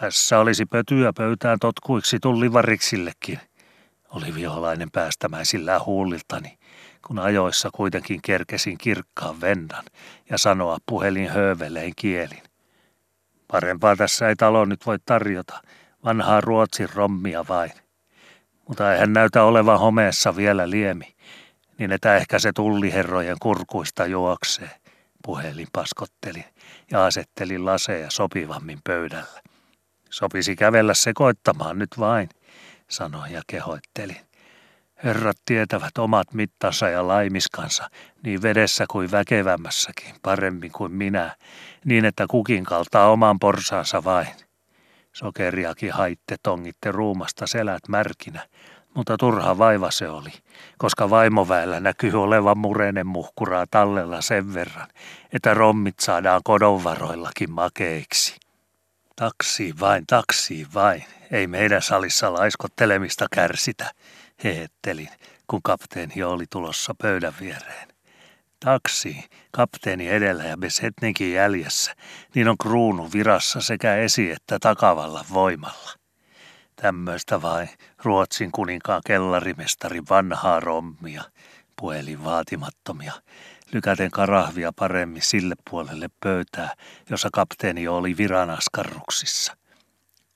Tässä olisi pötyä pöytään totkuiksi tullivariksillekin, oli viholainen päästämäisillä huuliltani, kun ajoissa kuitenkin kerkesin kirkkaan vendan ja sanoa puhelin höövelein kielin. Parempaa tässä ei talo nyt voi tarjota, vanhaa Ruotsin rommia vain. Mutta eihän näytä olevan homeessa vielä liemi, niin että ehkä se tulliherrojen kurkuista juoksee. Puhelin paskottelin ja asettelin laseja sopivammin pöydällä. Sopisi kävellä sekoittamaan nyt vain, sanoin ja kehoittelin. Herrat tietävät omat mittansa ja laimiskansa niin vedessä kuin väkevämmässäkin paremmin kuin minä, niin että kukin kaltaa oman porsaansa vain. Sokeriakin haitte tongitte ruumasta selät märkinä, mutta turha vaiva se oli, koska vaimoväellä näkyy olevan murenen muhkuraa tallella sen verran, että rommit saadaan kodonvaroillakin makeiksi. Taksi vain, taksi vain, ei meidän salissa laiskottelemista kärsitä, heettelin, kun kapteeni oli tulossa pöydän viereen taksi, kapteeni edellä ja Besetninkin jäljessä, niin on kruunu virassa sekä esi- että takavalla voimalla. Tämmöistä vai Ruotsin kuninkaan kellarimestari vanhaa rommia, puhelin vaatimattomia, lykäten karahvia paremmin sille puolelle pöytää, jossa kapteeni oli viranaskarruksissa.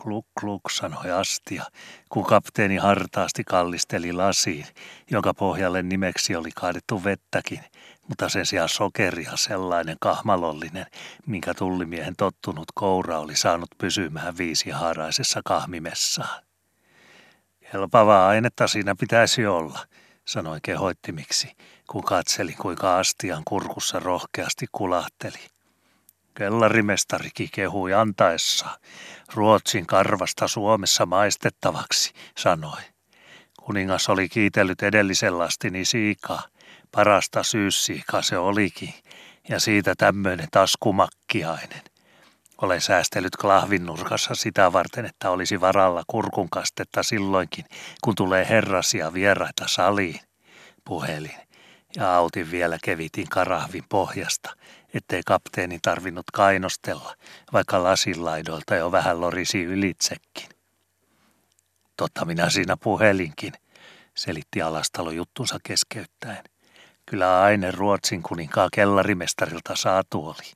Kluk kluk, sanoi Astia, kun kapteeni hartaasti kallisteli lasiin, jonka pohjalle nimeksi oli kaadettu vettäkin, mutta sen sijaan sokeria sellainen kahmalollinen, minkä tullimiehen tottunut koura oli saanut pysymään viisihaaraisessa kahmimessaan. Helpavaa ainetta siinä pitäisi olla, sanoin kehoittimiksi, kun katselin kuinka astian kurkussa rohkeasti kulahteli. Kellarimestarikin kehui antaessa Ruotsin karvasta Suomessa maistettavaksi, sanoi. Kuningas oli kiitellyt edellisen lastini siikaa. Parasta syyssiikaa se olikin, ja siitä tämmöinen taskumakkiainen. Olen säästellyt klahvin nurkassa sitä varten, että olisi varalla kurkunkastetta silloinkin, kun tulee herrasia vieraita saliin. Puhelin ja autin vielä kevitin karahvin pohjasta, ettei kapteeni tarvinnut kainostella, vaikka lasinlaidoilta jo vähän lorisi ylitsekin. Totta minä siinä puhelinkin, selitti alastalo juttunsa keskeyttäen. Kyllä aine Ruotsin kuninkaan kellarimestarilta saatu oli.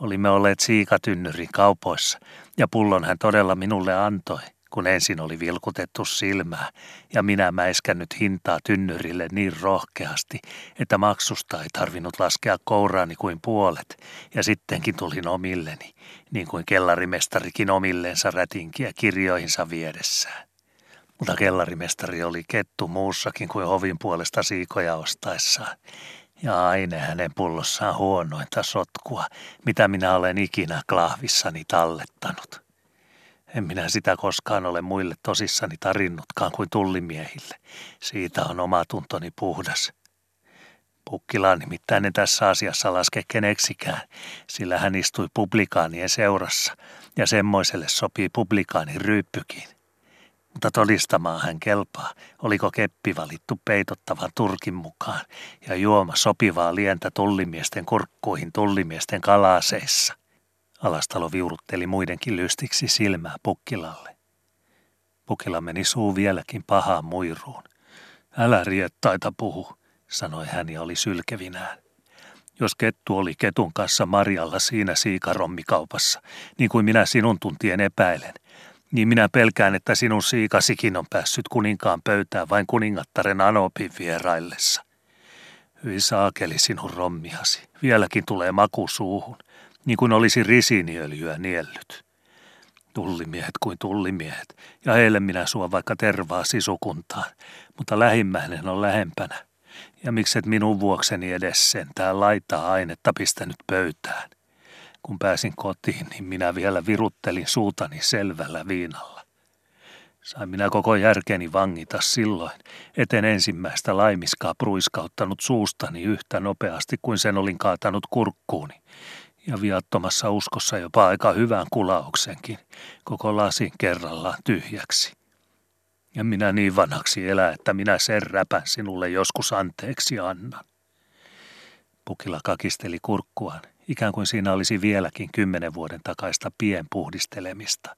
Olimme olleet siikatynnyrin kaupoissa ja pullon hän todella minulle antoi, kun ensin oli vilkutettu silmää ja minä mäiskännyt hintaa tynnyrille niin rohkeasti, että maksusta ei tarvinnut laskea kouraani kuin puolet ja sittenkin tulin omilleni, niin kuin kellarimestarikin omilleensa rätinkiä kirjoihinsa viedessään. Mutta kellarimestari oli kettu muussakin kuin hovin puolesta siikoja ostaessaan. Ja aine hänen pullossaan huonointa sotkua, mitä minä olen ikinä klahvissani tallettanut. En minä sitä koskaan ole muille tosissani tarinnutkaan kuin tullimiehille. Siitä on oma tuntoni puhdas. Pukkila nimittäin en tässä asiassa laske keneksikään, sillä hän istui publikaanien seurassa, ja semmoiselle sopii publikaanin ryyppykin mutta todistamaan hän kelpaa, oliko keppi valittu peitottavan turkin mukaan ja juoma sopivaa lientä tullimiesten kurkkuihin tullimiesten kalaseissa. Alastalo viurutteli muidenkin lystiksi silmää Pukkilalle. Pukkila meni suu vieläkin pahaan muiruun. Älä riettaita puhu, sanoi hän ja oli sylkevinään. Jos kettu oli ketun kanssa Marjalla siinä siikarommikaupassa, niin kuin minä sinun tuntien epäilen – niin minä pelkään, että sinun siikasikin on päässyt kuninkaan pöytään vain kuningattaren Anopin vieraillessa. Hyi saakeli sinun rommiasi. Vieläkin tulee maku suuhun, niin kuin olisi risiniöljyä niellyt. Tullimiehet kuin tullimiehet, ja heille minä suon vaikka tervaa sisukuntaan, mutta lähimmäinen on lähempänä. Ja mikset minun vuokseni edes sentään laittaa ainetta pistänyt pöytään. Kun pääsin kotiin, niin minä vielä viruttelin suutani selvällä viinalla. Sain minä koko järkeni vangita silloin, eten ensimmäistä laimiskaa pruiskauttanut suustani yhtä nopeasti kuin sen olin kaatanut kurkkuuni, ja viattomassa uskossa jopa aika hyvän kulauksenkin, koko lasin kerrallaan tyhjäksi. Ja minä niin vanhaksi elää, että minä sen räpän sinulle joskus anteeksi annan. Pukila kakisteli kurkkuaan ikään kuin siinä olisi vieläkin kymmenen vuoden takaista pienpuhdistelemista.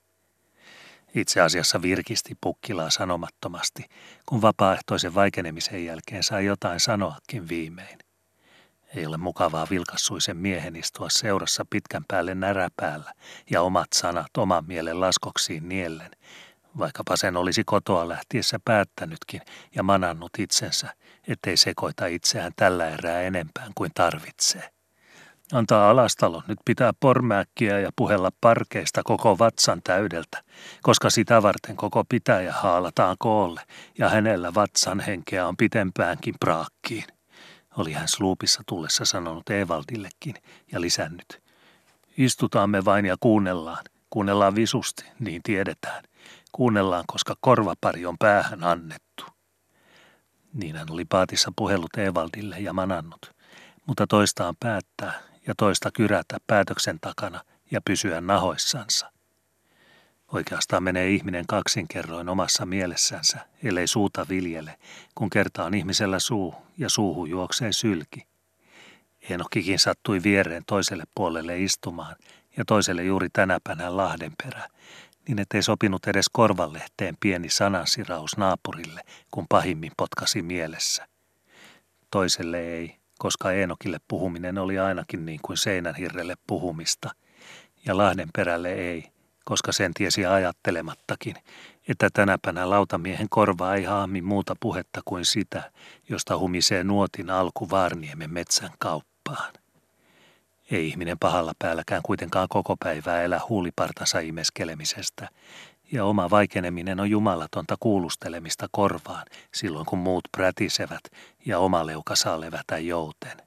Itse asiassa virkisti pukkilaa sanomattomasti, kun vapaaehtoisen vaikenemisen jälkeen sai jotain sanoakin viimein. Ei ole mukavaa vilkassuisen miehen istua seurassa pitkän päälle näräpäällä ja omat sanat oman mielen laskoksiin niellen, vaikkapa sen olisi kotoa lähtiessä päättänytkin ja manannut itsensä, ettei sekoita itseään tällä erää enempään kuin tarvitsee. Antaa alastalon nyt pitää pormääkkiä ja puhella parkeista koko vatsan täydeltä, koska sitä varten koko pitäjä haalataan koolle ja hänellä vatsan henkeä on pitempäänkin praakkiin. Oli hän sluupissa tullessa sanonut Evaldillekin ja lisännyt. Istutaan me vain ja kuunnellaan. Kuunnellaan visusti, niin tiedetään. Kuunnellaan, koska korvapari on päähän annettu. Niin hän oli paatissa puhellut Evaldille ja manannut, mutta toistaan päättää, ja toista kyrätä päätöksen takana ja pysyä nahoissansa. Oikeastaan menee ihminen kaksinkerroin omassa mielessänsä, ellei suuta viljele, kun kerta on ihmisellä suu ja suuhun juoksee sylki. Enokkikin sattui viereen toiselle puolelle istumaan ja toiselle juuri tänäpänä Lahdenperä, niin ettei sopinut edes korvalehteen pieni sanansiraus naapurille, kun pahimmin potkasi mielessä. Toiselle ei, koska Eenokille puhuminen oli ainakin niin kuin seinän hirrelle puhumista, ja Lahden perälle ei, koska sen tiesi ajattelemattakin, että tänäpänä lautamiehen korvaa ei haami muuta puhetta kuin sitä, josta humisee nuotin alku Vaarniemen metsän kauppaan. Ei ihminen pahalla päälläkään kuitenkaan koko päivää elä huulipartansa imeskelemisestä, ja oma vaikeneminen on jumalatonta kuulustelemista korvaan silloin kun muut prätisevät ja oma leuka saa levätä jouten.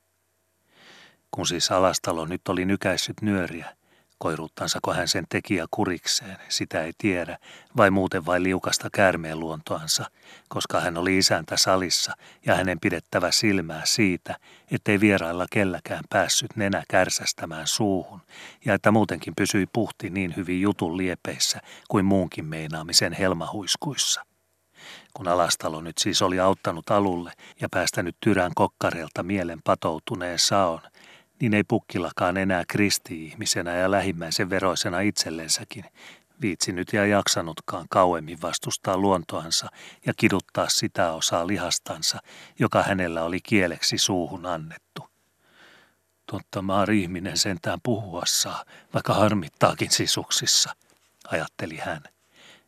Kun siis alastalo nyt oli nykäissyt nyöriä, Koiruttansako hän sen tekijä kurikseen, sitä ei tiedä, vai muuten vai liukasta käärmeen luontoansa, koska hän oli isäntä salissa ja hänen pidettävä silmää siitä, ettei vierailla kelläkään päässyt nenä kärsästämään suuhun, ja että muutenkin pysyi puhti niin hyvin jutun liepeissä kuin muunkin meinaamisen helmahuiskuissa. Kun alastalo nyt siis oli auttanut alulle ja päästänyt tyrän kokkareelta mielen patoutuneen saon, niin ei pukkilakaan enää kristi-ihmisenä ja lähimmäisen veroisena itsellensäkin viitsinyt ja jaksanutkaan kauemmin vastustaa luontoansa ja kiduttaa sitä osaa lihastansa, joka hänellä oli kieleksi suuhun annettu. Totta maari ihminen sentään puhua saa, vaikka harmittaakin sisuksissa, ajatteli hän.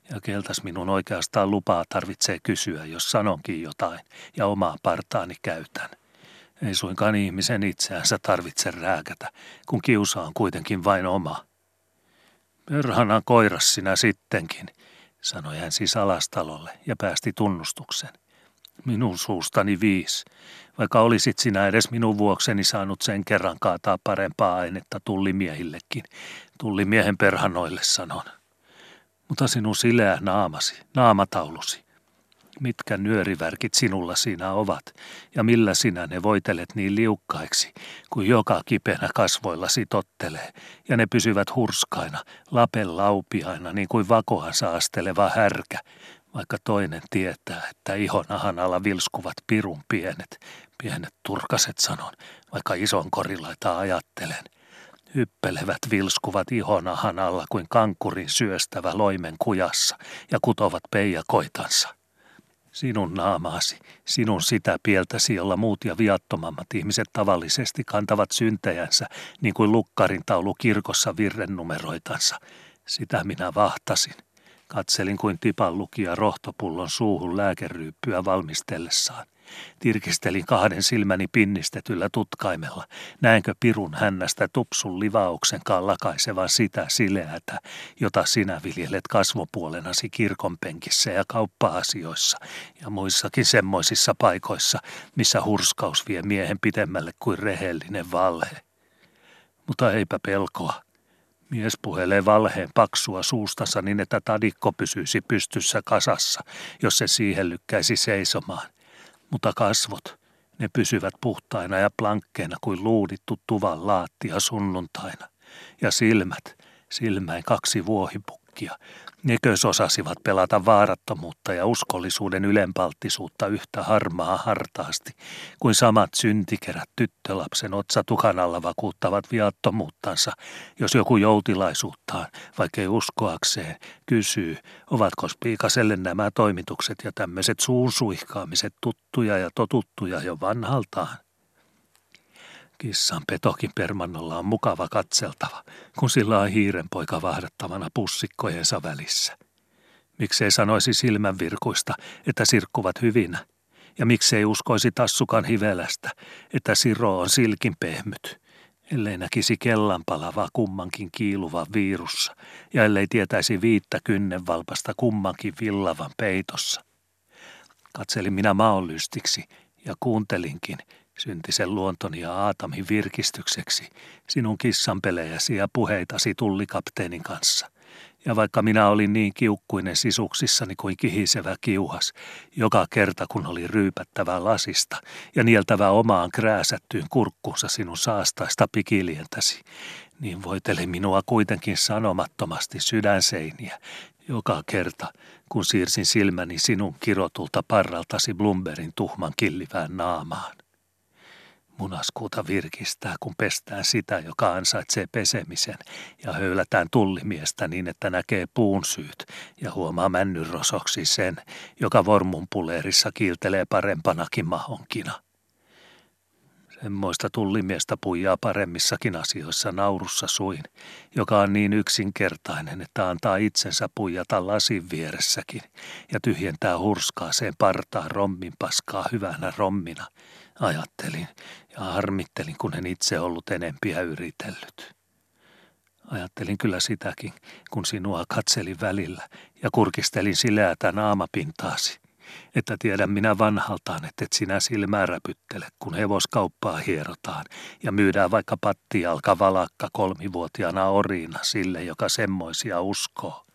Ja keltäs minun oikeastaan lupaa tarvitsee kysyä, jos sanonkin jotain ja omaa partaani käytän. Ei suinkaan ihmisen itseänsä tarvitse rääkätä, kun kiusa on kuitenkin vain oma. Perhana koiras sinä sittenkin, sanoi hän siis alastalolle ja päästi tunnustuksen. Minun suustani viis, vaikka olisit sinä edes minun vuokseni saanut sen kerran kaataa parempaa ainetta tullimiehillekin. Tullimiehen perhanoille sanon. Mutta sinun sileä naamasi, naamataulusi, mitkä nyörivärkit sinulla siinä ovat, ja millä sinä ne voitelet niin liukkaiksi, kuin joka kipeänä kasvoillasi tottelee, ja ne pysyvät hurskaina, lapen laupiaina, niin kuin vakohan saasteleva härkä, vaikka toinen tietää, että ihon ahan alla vilskuvat pirun pienet, pienet turkaset sanon, vaikka ison korilaita ajattelen. Hyppelevät vilskuvat ihonahan alla kuin kankurin syöstävä loimen kujassa ja kutovat peijakoitansa. Sinun naamaasi, sinun sitä pieltäsi, jolla muut ja viattomammat ihmiset tavallisesti kantavat syntejänsä, niin kuin lukkarin taulu kirkossa virrennumeroitansa. Sitä minä vahtasin. Katselin kuin tipan lukija rohtopullon suuhun lääkeryyppyä valmistellessaan. Tirkistelin kahden silmäni pinnistetyllä tutkaimella. Näenkö pirun hännästä tupsun livauksen kallakaisevan sitä sileätä, jota sinä viljelet kasvopuolenasi kirkonpenkissä ja kauppa-asioissa ja muissakin semmoisissa paikoissa, missä hurskaus vie miehen pitemmälle kuin rehellinen valhe. Mutta eipä pelkoa. Mies puhelee valheen paksua suustansa niin, että tadikko pysyisi pystyssä kasassa, jos se siihen lykkäisi seisomaan mutta kasvot, ne pysyvät puhtaina ja plankkeina kuin luudittu tuvan laattia sunnuntaina. Ja silmät, silmäin kaksi vuohipukkia, Nekös osasivat pelata vaarattomuutta ja uskollisuuden ylenpalttisuutta yhtä harmaa hartaasti, kuin samat syntikerät tyttölapsen otsatukan alla vakuuttavat viattomuuttansa, jos joku joutilaisuuttaan, vaikkei uskoakseen, kysyy, ovatko Spiikaselle nämä toimitukset ja tämmöiset suunsuihkaamiset tuttuja ja totuttuja jo vanhaltaan. Kissan petokin permannolla on mukava katseltava, kun sillä on hiirenpoika vahdattavana pussikkojensa välissä. Miksei sanoisi silmänvirkuista, että sirkkuvat hyvinä, ja miksei uskoisi tassukan hivelästä, että siro on silkin pehmyt, ellei näkisi kellan palavaa kummankin kiiluvan viirussa, ja ellei tietäisi viittä kynnenvalpasta kummankin villavan peitossa. Katselin minä maonlystiksi ja kuuntelinkin, syntisen luontoni ja Aatamin virkistykseksi, sinun kissanpelejäsi ja puheitasi tullikapteenin kanssa. Ja vaikka minä olin niin kiukkuinen sisuksissani kuin kihisevä kiuhas, joka kerta kun oli ryypättävä lasista ja nieltävä omaan krääsättyyn kurkkunsa sinun saastaista pikilientäsi, niin voiteli minua kuitenkin sanomattomasti sydänseiniä, joka kerta, kun siirsin silmäni sinun kirotulta parraltasi Blumberin tuhman killivään naamaan. Munaskuuta virkistää, kun pestään sitä, joka ansaitsee pesemisen, ja höylätään tullimiestä niin, että näkee puun syyt ja huomaa männynrosoksi sen, joka vormun puleerissa kiiltelee parempanakin mahonkina. Semmoista tullimiestä puijaa paremmissakin asioissa naurussa suin, joka on niin yksinkertainen, että antaa itsensä puijata lasin vieressäkin ja tyhjentää hurskaaseen partaan rommin paskaa hyvänä rommina, ajattelin ja harmittelin, kun en itse ollut enempiä yritellyt. Ajattelin kyllä sitäkin, kun sinua katselin välillä ja kurkistelin sileätä naamapintaasi. Että tiedän minä vanhaltaan, että et sinä silmää räpyttele, kun hevoskauppaa hierotaan ja myydään vaikka pattijalka valakka kolmivuotiaana oriina sille, joka semmoisia uskoo.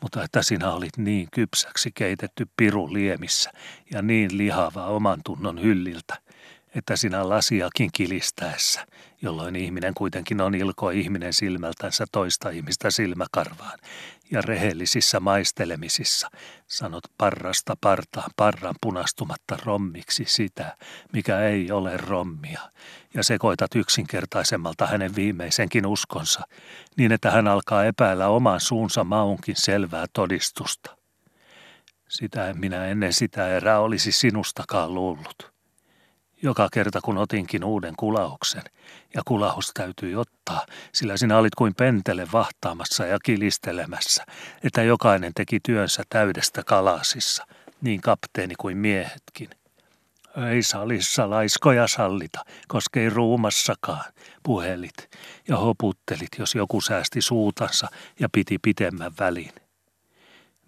Mutta että sinä olit niin kypsäksi keitetty piru liemissä ja niin lihava oman tunnon hylliltä – että sinä lasiakin kilistäessä, jolloin ihminen kuitenkin on ilko ihminen silmältänsä toista ihmistä silmäkarvaan, ja rehellisissä maistelemisissa sanot parrasta partaan parran punastumatta rommiksi sitä, mikä ei ole rommia, ja sekoitat yksinkertaisemmalta hänen viimeisenkin uskonsa, niin että hän alkaa epäillä oman suunsa maunkin selvää todistusta. Sitä en minä ennen sitä erää olisi sinustakaan luullut. Joka kerta kun otinkin uuden kulauksen, ja kulahus täytyi ottaa, sillä sinä olit kuin pentele vahtaamassa ja kilistelemässä, että jokainen teki työnsä täydestä kalasissa, niin kapteeni kuin miehetkin. Ei salissa laiskoja sallita, koska ei ruumassakaan, puhelit ja hoputtelit, jos joku säästi suutansa ja piti pitemmän välin.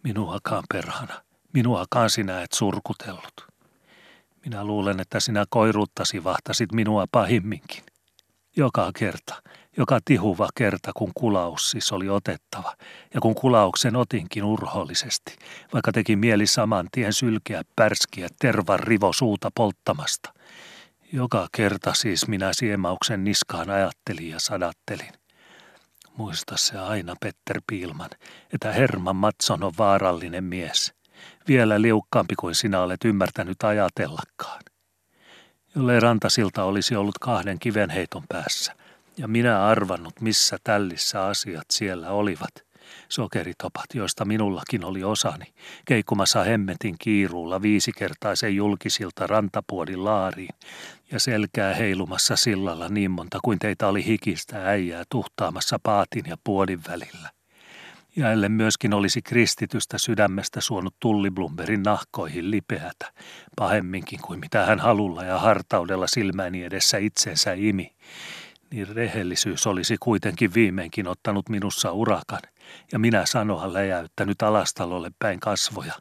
Minuakaan perhana, minuakaan sinä et surkutellut. Minä luulen, että sinä koiruttasi vahtasit minua pahimminkin. Joka kerta, joka tihuva kerta, kun kulaus siis oli otettava, ja kun kulauksen otinkin urhollisesti, vaikka teki mieli saman tien sylkeä pärskiä tervan rivo suuta polttamasta. Joka kerta siis minä siemauksen niskaan ajattelin ja sadattelin. Muista se aina, Petter Piilman, että Herman Matson on vaarallinen mies – vielä liukkaampi kuin sinä olet ymmärtänyt ajatellakaan. Jollei rantasilta olisi ollut kahden kivenheiton päässä, ja minä arvannut, missä tällissä asiat siellä olivat, sokeritopat, joista minullakin oli osani, keikkumassa hemmetin kiiruulla viisikertaisen julkisilta rantapuodin laariin ja selkää heilumassa sillalla niin monta kuin teitä oli hikistä äijää tuhtaamassa paatin ja puodin välillä ja ellei myöskin olisi kristitystä sydämestä suonut tulliblumberin nahkoihin lipeätä, pahemminkin kuin mitä hän halulla ja hartaudella silmäni edessä itsensä imi, niin rehellisyys olisi kuitenkin viimeinkin ottanut minussa urakan, ja minä sanoa läjäyttänyt alastalolle päin kasvoja.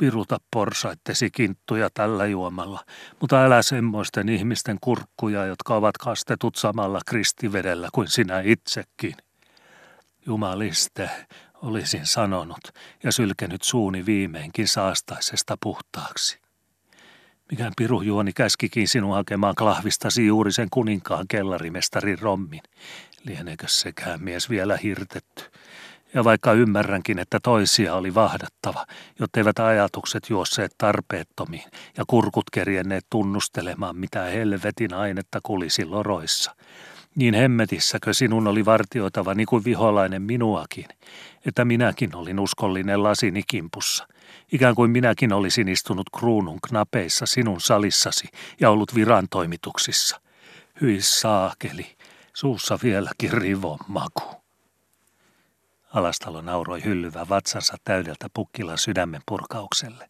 Viruta porsaittesi kinttuja tällä juomalla, mutta älä semmoisten ihmisten kurkkuja, jotka ovat kastetut samalla kristivedellä kuin sinä itsekin. Jumaliste, olisin sanonut ja sylkenyt suuni viimeinkin saastaisesta puhtaaksi. Mikään pirujuoni käskikin sinua hakemaan klahvistasi juuri sen kuninkaan kellarimestarin rommin. Lieneekö sekään mies vielä hirtetty? Ja vaikka ymmärränkin, että toisia oli vahdattava, jotteivät ajatukset juosseet tarpeettomiin ja kurkut kerjenneet tunnustelemaan, mitä helvetin ainetta kulisi loroissa – niin hemmetissäkö sinun oli vartioitava niin kuin viholainen minuakin, että minäkin olin uskollinen lasini kimpussa, ikään kuin minäkin olisin istunut kruunun knapeissa sinun salissasi ja ollut virantoimituksissa. Hyi saakeli, suussa vieläkin rivon maku. Alastalo nauroi hyllyvä vatsansa täydeltä pukkilan sydämen purkaukselle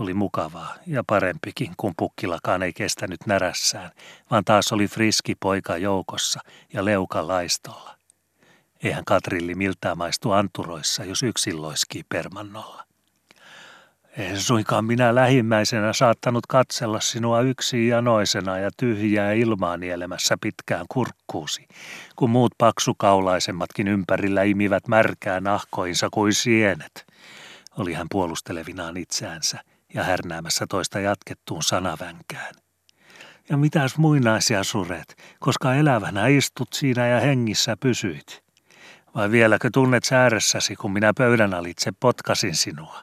oli mukavaa ja parempikin, kun pukkilakaan ei kestänyt närässään, vaan taas oli friski poika joukossa ja leuka laistolla. Eihän Katrilli miltään maistu anturoissa, jos yksin loiskii permannolla. En suinkaan minä lähimmäisenä saattanut katsella sinua yksin janoisena ja tyhjää ilmaa nielemässä pitkään kurkkuusi, kun muut paksukaulaisemmatkin ympärillä imivät märkää nahkoinsa kuin sienet, oli hän puolustelevinaan itseänsä ja härnäämässä toista jatkettuun sanavänkään. Ja mitäs muinaisia suret, koska elävänä istut siinä ja hengissä pysyit? Vai vieläkö tunnet sääressäsi, kun minä pöydän alitse potkasin sinua?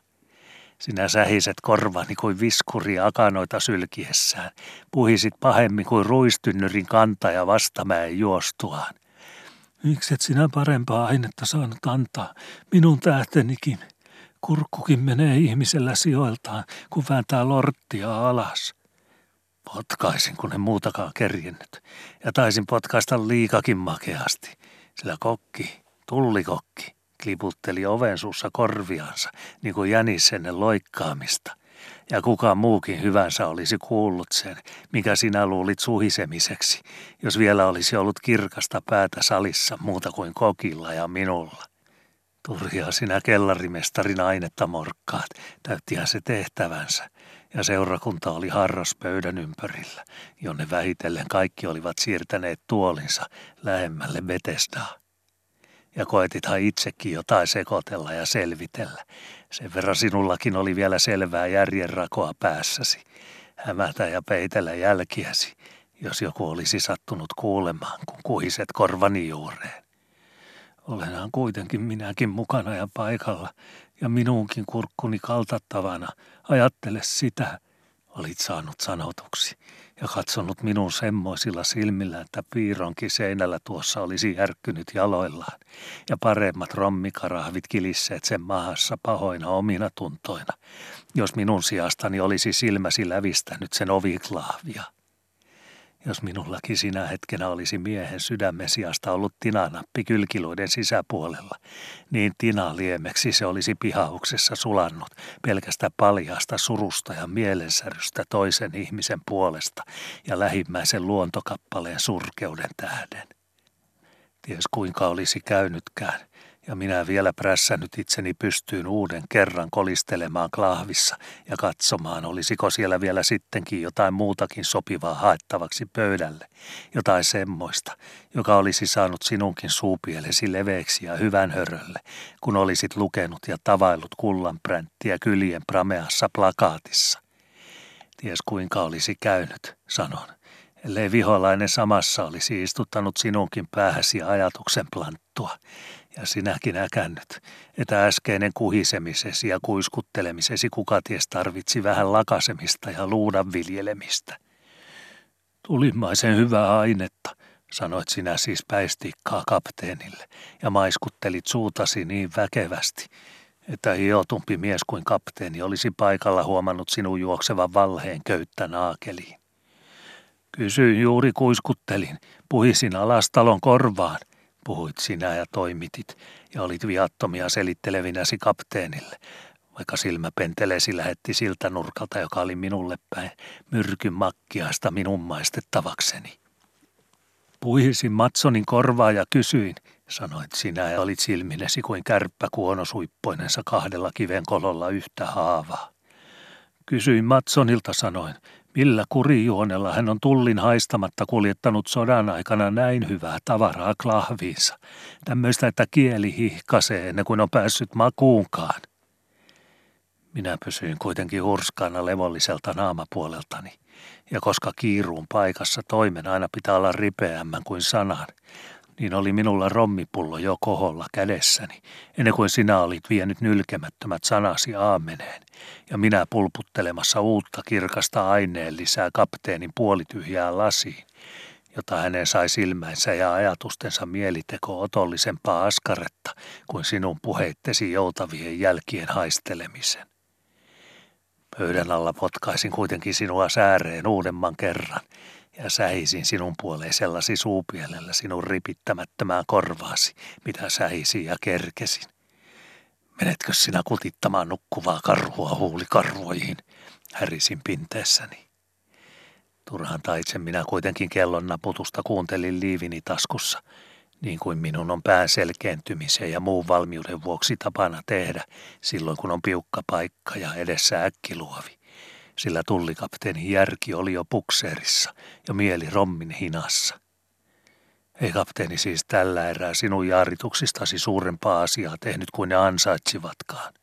Sinä sähiset korvani kuin viskuri akanoita sylkiessään, puhisit pahemmin kuin ruistynnyrin kantaja vastamäen juostuaan. Mikset sinä parempaa ainetta saanut antaa, minun tähtenikin – Kurkkukin menee ihmisellä sijoiltaan, kun vääntää lorttia alas. Potkaisin, kun en muutakaan kerjennyt, ja taisin potkaista liikakin makeasti, sillä kokki, tullikokki, kliputteli oven suussa korviansa, niin kuin jänis ennen loikkaamista, ja kuka muukin hyvänsä olisi kuullut sen, mikä sinä luulit suhisemiseksi, jos vielä olisi ollut kirkasta päätä salissa muuta kuin kokilla ja minulla. Turhia sinä kellarimestarin ainetta morkkaat, täyttihän se tehtävänsä, ja seurakunta oli harras pöydän ympärillä, jonne vähitellen kaikki olivat siirtäneet tuolinsa lähemmälle Betesdaa. Ja koetithan itsekin jotain sekoitella ja selvitellä. Sen verran sinullakin oli vielä selvää järjenrakoa päässäsi, hämätä ja peitellä jälkiäsi, jos joku olisi sattunut kuulemaan, kun kuhiset korvani juureen. Olenhan kuitenkin minäkin mukana ja paikalla, ja minunkin kurkkuni kaltattavana. Ajattele sitä, olit saanut sanotuksi, ja katsonut minun semmoisilla silmillä, että piironkin seinällä tuossa olisi järkkynyt jaloillaan, ja paremmat rommikarahvit kilisseet sen mahassa pahoina omina tuntoina, jos minun sijastani olisi silmäsi lävistänyt sen oviklaavia. Jos minullakin sinä hetkenä olisi miehen sydämen sijasta ollut tinanappi kylkiluiden sisäpuolella, niin tina liemeksi se olisi pihauksessa sulannut pelkästä paljasta surusta ja mielensärystä toisen ihmisen puolesta ja lähimmäisen luontokappaleen surkeuden tähden. Ties kuinka olisi käynytkään, ja minä vielä prässännyt itseni pystyyn uuden kerran kolistelemaan klahvissa ja katsomaan, olisiko siellä vielä sittenkin jotain muutakin sopivaa haettavaksi pöydälle, jotain semmoista, joka olisi saanut sinunkin suupielesi leveäksi ja hyvän hörölle, kun olisit lukenut ja tavaillut kullanpränttiä kyljen prameassa plakaatissa. Ties kuinka olisi käynyt, sanon, ellei viholainen samassa olisi istuttanut sinunkin päähäsi ajatuksen planttua, ja sinäkin äkännyt, että äskeinen kuhisemisesi ja kuiskuttelemisesi kukaties tarvitsi vähän lakasemista ja luudan viljelemistä. Tulimaisen hyvää ainetta, sanoit sinä siis päistikkaa kapteenille, ja maiskuttelit suutasi niin väkevästi, että hiotumpi mies kuin kapteeni olisi paikalla huomannut sinun juoksevan valheen köyttä naakeliin. Kysyin juuri kuiskuttelin, puhisin alastalon korvaan – puhuit sinä ja toimitit ja olit viattomia selittelevinäsi kapteenille, vaikka silmäpentelesi lähetti siltä nurkalta, joka oli minulle päin, myrkyn makkiaista minun maistettavakseni. Puhisin Matsonin korvaa ja kysyin, sanoit sinä ja olit silminesi kuin kärppä kuonosuippoinensa kahdella kivenkololla yhtä haavaa. Kysyin Matsonilta, sanoin, Millä kurijuonella hän on tullin haistamatta kuljettanut sodan aikana näin hyvää tavaraa klahviinsa. Tämmöistä, että kieli hihkasee ennen kuin on päässyt makuunkaan. Minä pysyin kuitenkin hurskaana levolliselta naamapuoleltani, ja koska kiiruun paikassa toimen aina pitää olla ripeämmän kuin sanan, niin oli minulla rommipullo jo koholla kädessäni, ennen kuin sinä olit vienyt nylkemättömät sanasi aameneen, ja minä pulputtelemassa uutta kirkasta aineen lisää kapteenin puolityhjää lasiin, jota hänen sai silmänsä ja ajatustensa mieliteko otollisempaa askaretta kuin sinun puheittesi joutavien jälkien haistelemisen. Pöydän alla potkaisin kuitenkin sinua sääreen uudemman kerran – ja sähisin sinun puoleen sellasi suupielellä sinun ripittämättömään korvaasi, mitä sähisin ja kerkesin. Menetkö sinä kutittamaan nukkuvaa karhua huulikarvoihin, härisin pinteessäni. Turhan taitsen minä kuitenkin kellon naputusta kuuntelin liivini taskussa, niin kuin minun on pään selkeentymisen ja muun valmiuden vuoksi tapana tehdä silloin, kun on piukka paikka ja edessä äkkiluovi sillä tullikapteeni järki oli jo pukseerissa ja mieli rommin hinassa. Ei kapteeni siis tällä erää sinun jaarituksistasi suurempaa asiaa tehnyt kuin ne ansaitsivatkaan.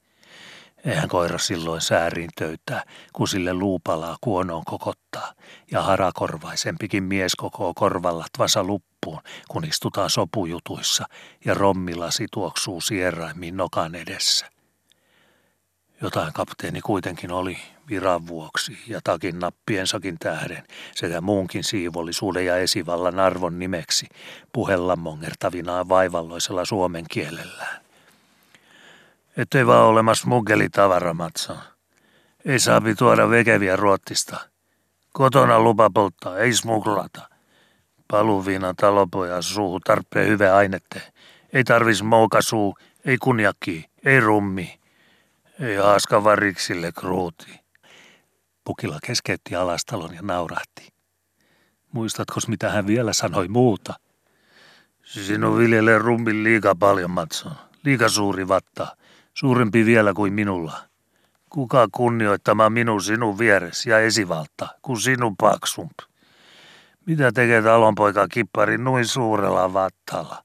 Eihän koira silloin sääriin töytää, kun sille luupalaa kuonoon kokottaa, ja harakorvaisempikin mies koko korvallatvansa luppuun, kun istutaan sopujutuissa ja rommilasi tuoksuu sieraimmin nokan edessä. Jotain kapteeni kuitenkin oli viran vuoksi ja takin nappiensakin tähden sekä muunkin siivollisuuden ja esivallan arvon nimeksi puhella mongertavinaan vaivalloisella suomen kielellään. Ettei vaan ole smuggelitavara, Matson. Ei saapi tuoda vekeviä ruottista. Kotona lupa polttaa, ei smuglata. Paluviina talopoja suuhu tarpeen hyvä ainette. Ei tarvis moukasuu, ei kunjakki, ei rummi. Ei haaska variksille kruuti. Pukila keskeytti alastalon ja naurahti. Muistatko, mitä hän vielä sanoi muuta? Sinun viljelee rumpin liika paljon, Matson. Liika suuri vatta. Suurempi vielä kuin minulla. Kuka kunnioittamaan minun sinun vieressä ja esivalta, kun sinun paksump? Mitä tekee talonpoika kippari noin suurella vattalla?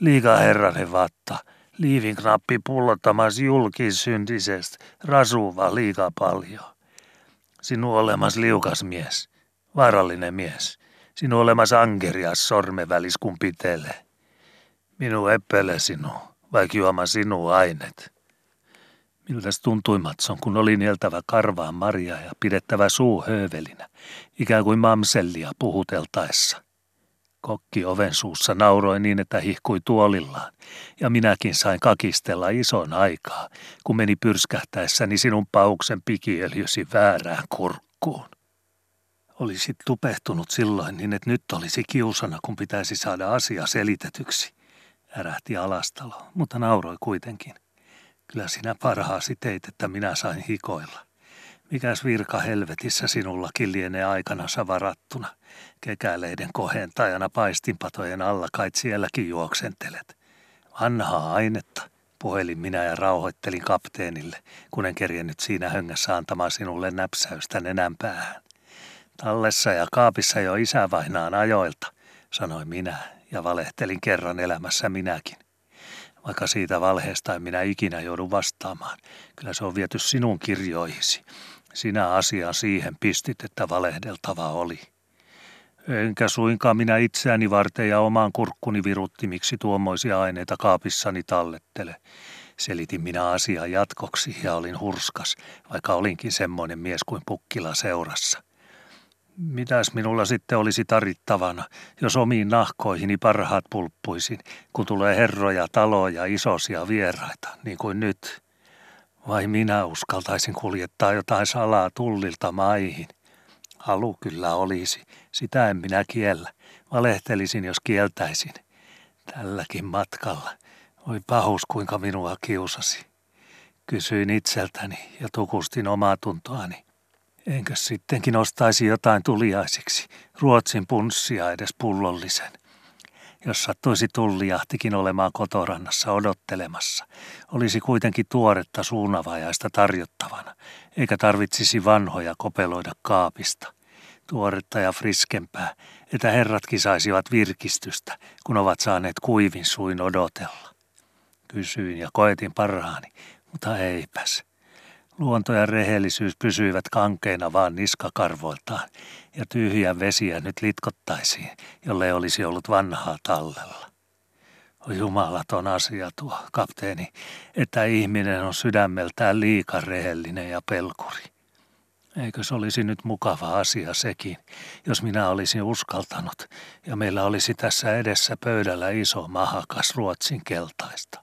Liika herranen vatta. Liivin knappi pullottamas julkisyntisestä, rasuva liika paljon. Sinun olemas liukas mies, vaarallinen mies. Sinun olemas ankerias sormevälis kun pitelee. Minun eppele sinun, vaikka juoma sinun ainet. Miltäs tuntui Matson, kun oli nieltävä karvaan Maria ja pidettävä suu höövelinä, ikään kuin mamsellia puhuteltaessa. Kokki oven suussa nauroi niin, että hihkui tuolillaan, ja minäkin sain kakistella ison aikaa, kun meni pyrskähtäessäni sinun pauksen pikiöljysi väärään kurkkuun. Olisit tupehtunut silloin niin, että nyt olisi kiusana, kun pitäisi saada asia selitetyksi, ärähti alastalo, mutta nauroi kuitenkin. Kyllä sinä parhaasi teit, että minä sain hikoilla. Mikäs virka helvetissä sinullakin lienee aikana varattuna? Kekäleiden kohentajana paistinpatojen alla kait sielläkin juoksentelet. Vanhaa ainetta, puhelin minä ja rauhoittelin kapteenille, kun en kerjennyt siinä höngässä antamaan sinulle näpsäystä nenän päähän. Tallessa ja kaapissa jo isävainaan ajoilta, sanoi minä ja valehtelin kerran elämässä minäkin. Vaikka siitä valheesta en minä ikinä joudu vastaamaan. Kyllä se on viety sinun kirjoihisi. Sinä asia siihen pistit, että valehdeltava oli. Enkä suinkaan minä itseäni varten ja omaan kurkkuni viruttimiksi tuommoisia aineita kaapissani tallettele. Selitin minä asiaa jatkoksi ja olin hurskas, vaikka olinkin semmoinen mies kuin pukkila seurassa. Mitäs minulla sitten olisi tarittavana, jos omiin nahkoihini parhaat pulppuisin, kun tulee herroja, taloja, isosia vieraita, niin kuin nyt? Vai minä uskaltaisin kuljettaa jotain salaa tullilta maihin? Halu kyllä olisi, sitä en minä kiellä. Valehtelisin, jos kieltäisin. Tälläkin matkalla. Oi pahus, kuinka minua kiusasi. Kysyin itseltäni ja tukustin omaa tuntoani. Enkö sittenkin ostaisi jotain tuliaisiksi, Ruotsin punssia edes pullollisen. Jos sattuisi tullijahtikin olemaan kotorannassa odottelemassa, olisi kuitenkin tuoretta suunavajaista tarjottavana, eikä tarvitsisi vanhoja kopeloida kaapista. Tuoretta ja friskempää, että herratkin saisivat virkistystä, kun ovat saaneet kuivin suin odotella. Kysyin ja koetin parhaani, mutta eipäs. Luonto ja rehellisyys pysyivät kankeina vaan niskakarvoiltaan, ja tyhjä vesiä nyt litkottaisiin, jolle olisi ollut vanhaa tallella. On jumalaton asia tuo, kapteeni, että ihminen on sydämeltään liika rehellinen ja pelkuri. Eikö se olisi nyt mukava asia sekin, jos minä olisin uskaltanut ja meillä olisi tässä edessä pöydällä iso mahakas ruotsin keltaista.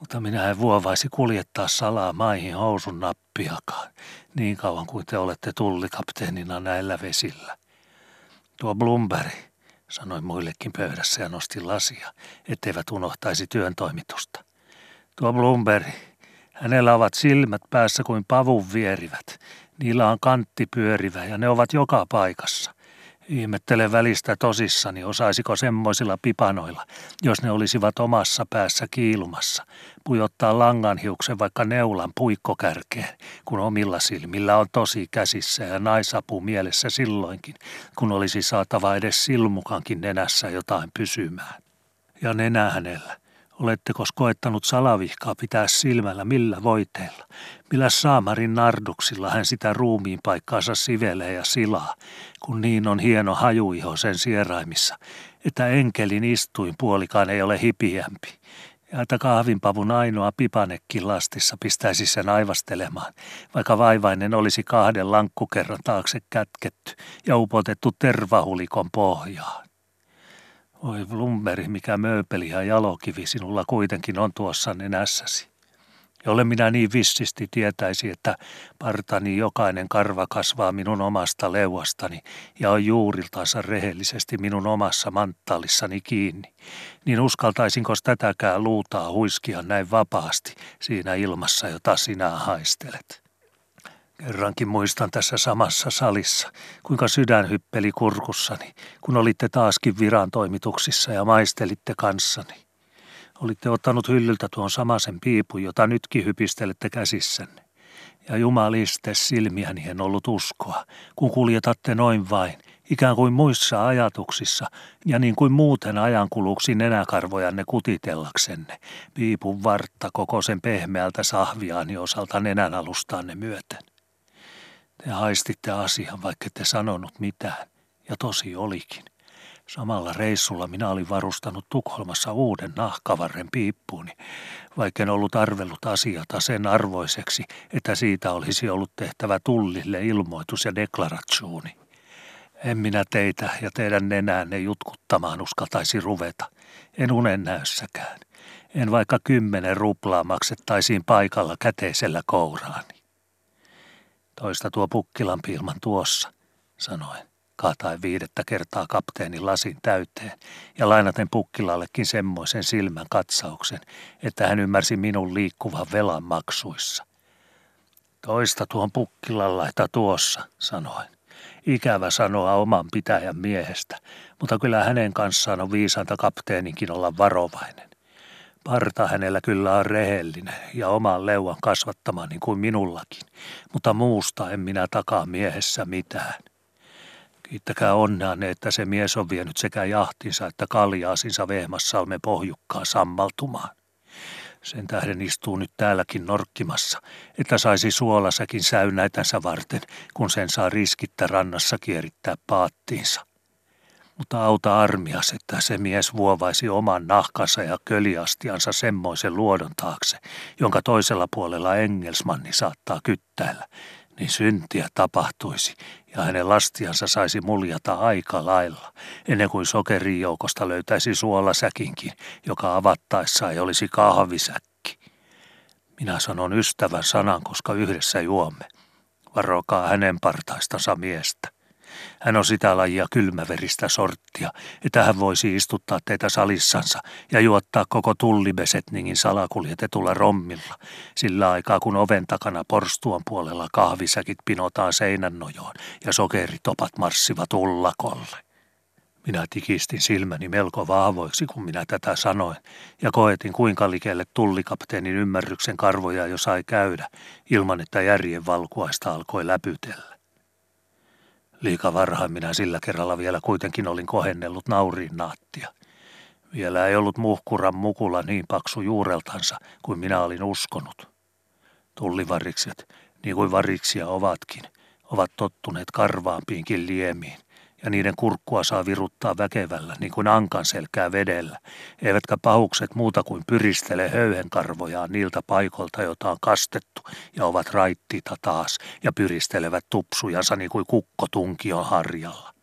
Mutta minä en vuovaisi kuljettaa salaa maihin housun nappiakaan, niin kauan kuin te olette tullikapteenina näillä vesillä. Tuo Blumberg, sanoi muillekin pöydässä ja nosti lasia, etteivät unohtaisi työn toimitusta. Tuo Blumberg, hänellä ovat silmät päässä kuin pavun vierivät. Niillä on kantti pyörivä ja ne ovat joka paikassa. Ihmettelen välistä tosissani, osaisiko semmoisilla pipanoilla, jos ne olisivat omassa päässä kiilumassa, pujottaa langanhiuksen vaikka neulan puikkokärkeen, kun omilla silmillä on tosi käsissä ja naisapu mielessä silloinkin, kun olisi saatava edes silmukankin nenässä jotain pysymään. Ja nenä hänellä, Oletteko koettanut salavihkaa pitää silmällä millä voiteilla? Millä saamarin narduksilla hän sitä ruumiin paikkaansa sivelee ja silaa, kun niin on hieno hajuiho sen sieraimissa, että enkelin istuin puolikaan ei ole hipiämpi. Ja että kahvinpavun ainoa pipanekin lastissa pistäisi sen aivastelemaan, vaikka vaivainen olisi kahden lankkukerran taakse kätketty ja upotettu tervahulikon pohjaan. Oi Blumberg, mikä mööpeli ja jalokivi sinulla kuitenkin on tuossa nenässäsi. Jolle minä niin vissisti tietäisi, että partani jokainen karva kasvaa minun omasta leuastani ja on juuriltansa rehellisesti minun omassa manttaalissani kiinni, niin uskaltaisinko tätäkään luutaa huiskia näin vapaasti siinä ilmassa, jota sinä haistelet? Kerrankin muistan tässä samassa salissa, kuinka sydän hyppeli kurkussani, kun olitte taaskin viran toimituksissa ja maistelitte kanssani. Olitte ottanut hyllyltä tuon samaisen piipun, jota nytkin hypistelette käsissänne. Ja jumaliste silmiäni en ollut uskoa, kun kuljetatte noin vain, ikään kuin muissa ajatuksissa, ja niin kuin muuten ajankuluksi nenäkarvojanne kutitellaksenne, piipun vartta koko sen pehmeältä sahviaani osalta nenän alustaanne myöten. Te haistitte asian, vaikka te sanonut mitään, ja tosi olikin. Samalla reissulla minä olin varustanut Tukholmassa uuden nahkavarren piippuuni, vaikka en ollut arvellut asiata sen arvoiseksi, että siitä olisi ollut tehtävä tullille ilmoitus ja deklaratsuuni. En minä teitä ja teidän nenäänne jutkuttamaan uskaltaisi ruveta, en unen näyssäkään. En vaikka kymmenen ruplaa maksettaisiin paikalla käteisellä kouraani. Toista tuo pukkilampi ilman tuossa, sanoin kaataen viidettä kertaa kapteenin lasin täyteen ja lainaten pukkilallekin semmoisen silmän katsauksen, että hän ymmärsi minun liikkuvan velan maksuissa. Toista tuon pukkilalla tuossa, sanoin. Ikävä sanoa oman pitäjän miehestä, mutta kyllä hänen kanssaan on viisanta kapteeninkin olla varovainen. Parta hänellä kyllä on rehellinen ja oman leuan kasvattama niin kuin minullakin, mutta muusta en minä takaa miehessä mitään. Kiittäkää onneanne, että se mies on vienyt sekä jahtinsa että kaljaasinsa Vehmassalmen pohjukkaa sammaltumaan. Sen tähden istuu nyt täälläkin norkkimassa, että saisi suolasäkin säynäitänsä varten, kun sen saa riskittä rannassa kierittää paattiinsa. Mutta auta armias, että se mies vuovaisi oman nahkansa ja köliastiansa semmoisen luodon taakse, jonka toisella puolella Engelsmanni saattaa kyttäillä, niin syntiä tapahtuisi ja hänen lastiansa saisi muljata aika lailla, ennen kuin sokerijoukosta löytäisi suolasäkinkin, joka avattaessa ei olisi kahvisäkki. Minä sanon ystävän sanan, koska yhdessä juomme. Varokaa hänen partaistansa miestä. Hän on sitä lajia kylmäveristä sorttia, että hän voisi istuttaa teitä salissansa ja juottaa koko tullibesetningin salakuljetetulla rommilla, sillä aikaa kun oven takana porstuan puolella kahvisäkit pinotaan seinän nojoon ja sokeritopat marssivat ullakolle. Minä tikistin silmäni melko vahvoiksi, kun minä tätä sanoin, ja koetin kuinka likelle tullikapteenin ymmärryksen karvoja jo sai käydä, ilman että järjen valkuaista alkoi läpytellä. Liika varhain minä sillä kerralla vielä kuitenkin olin kohennellut nauriin naattia. Vielä ei ollut muhkuran mukula niin paksu juureltansa kuin minä olin uskonut. Tullivarikset, niin kuin variksia ovatkin, ovat tottuneet karvaampiinkin liemiin, ja niiden kurkkua saa viruttaa väkevällä, niin kuin ankan selkää vedellä, eivätkä pahukset muuta kuin pyristele höyhenkarvojaan niiltä paikoilta, joita on kastettu, ja ovat raittiita taas, ja pyristelevät tupsujansa niin kuin kukko tunkion harjalla.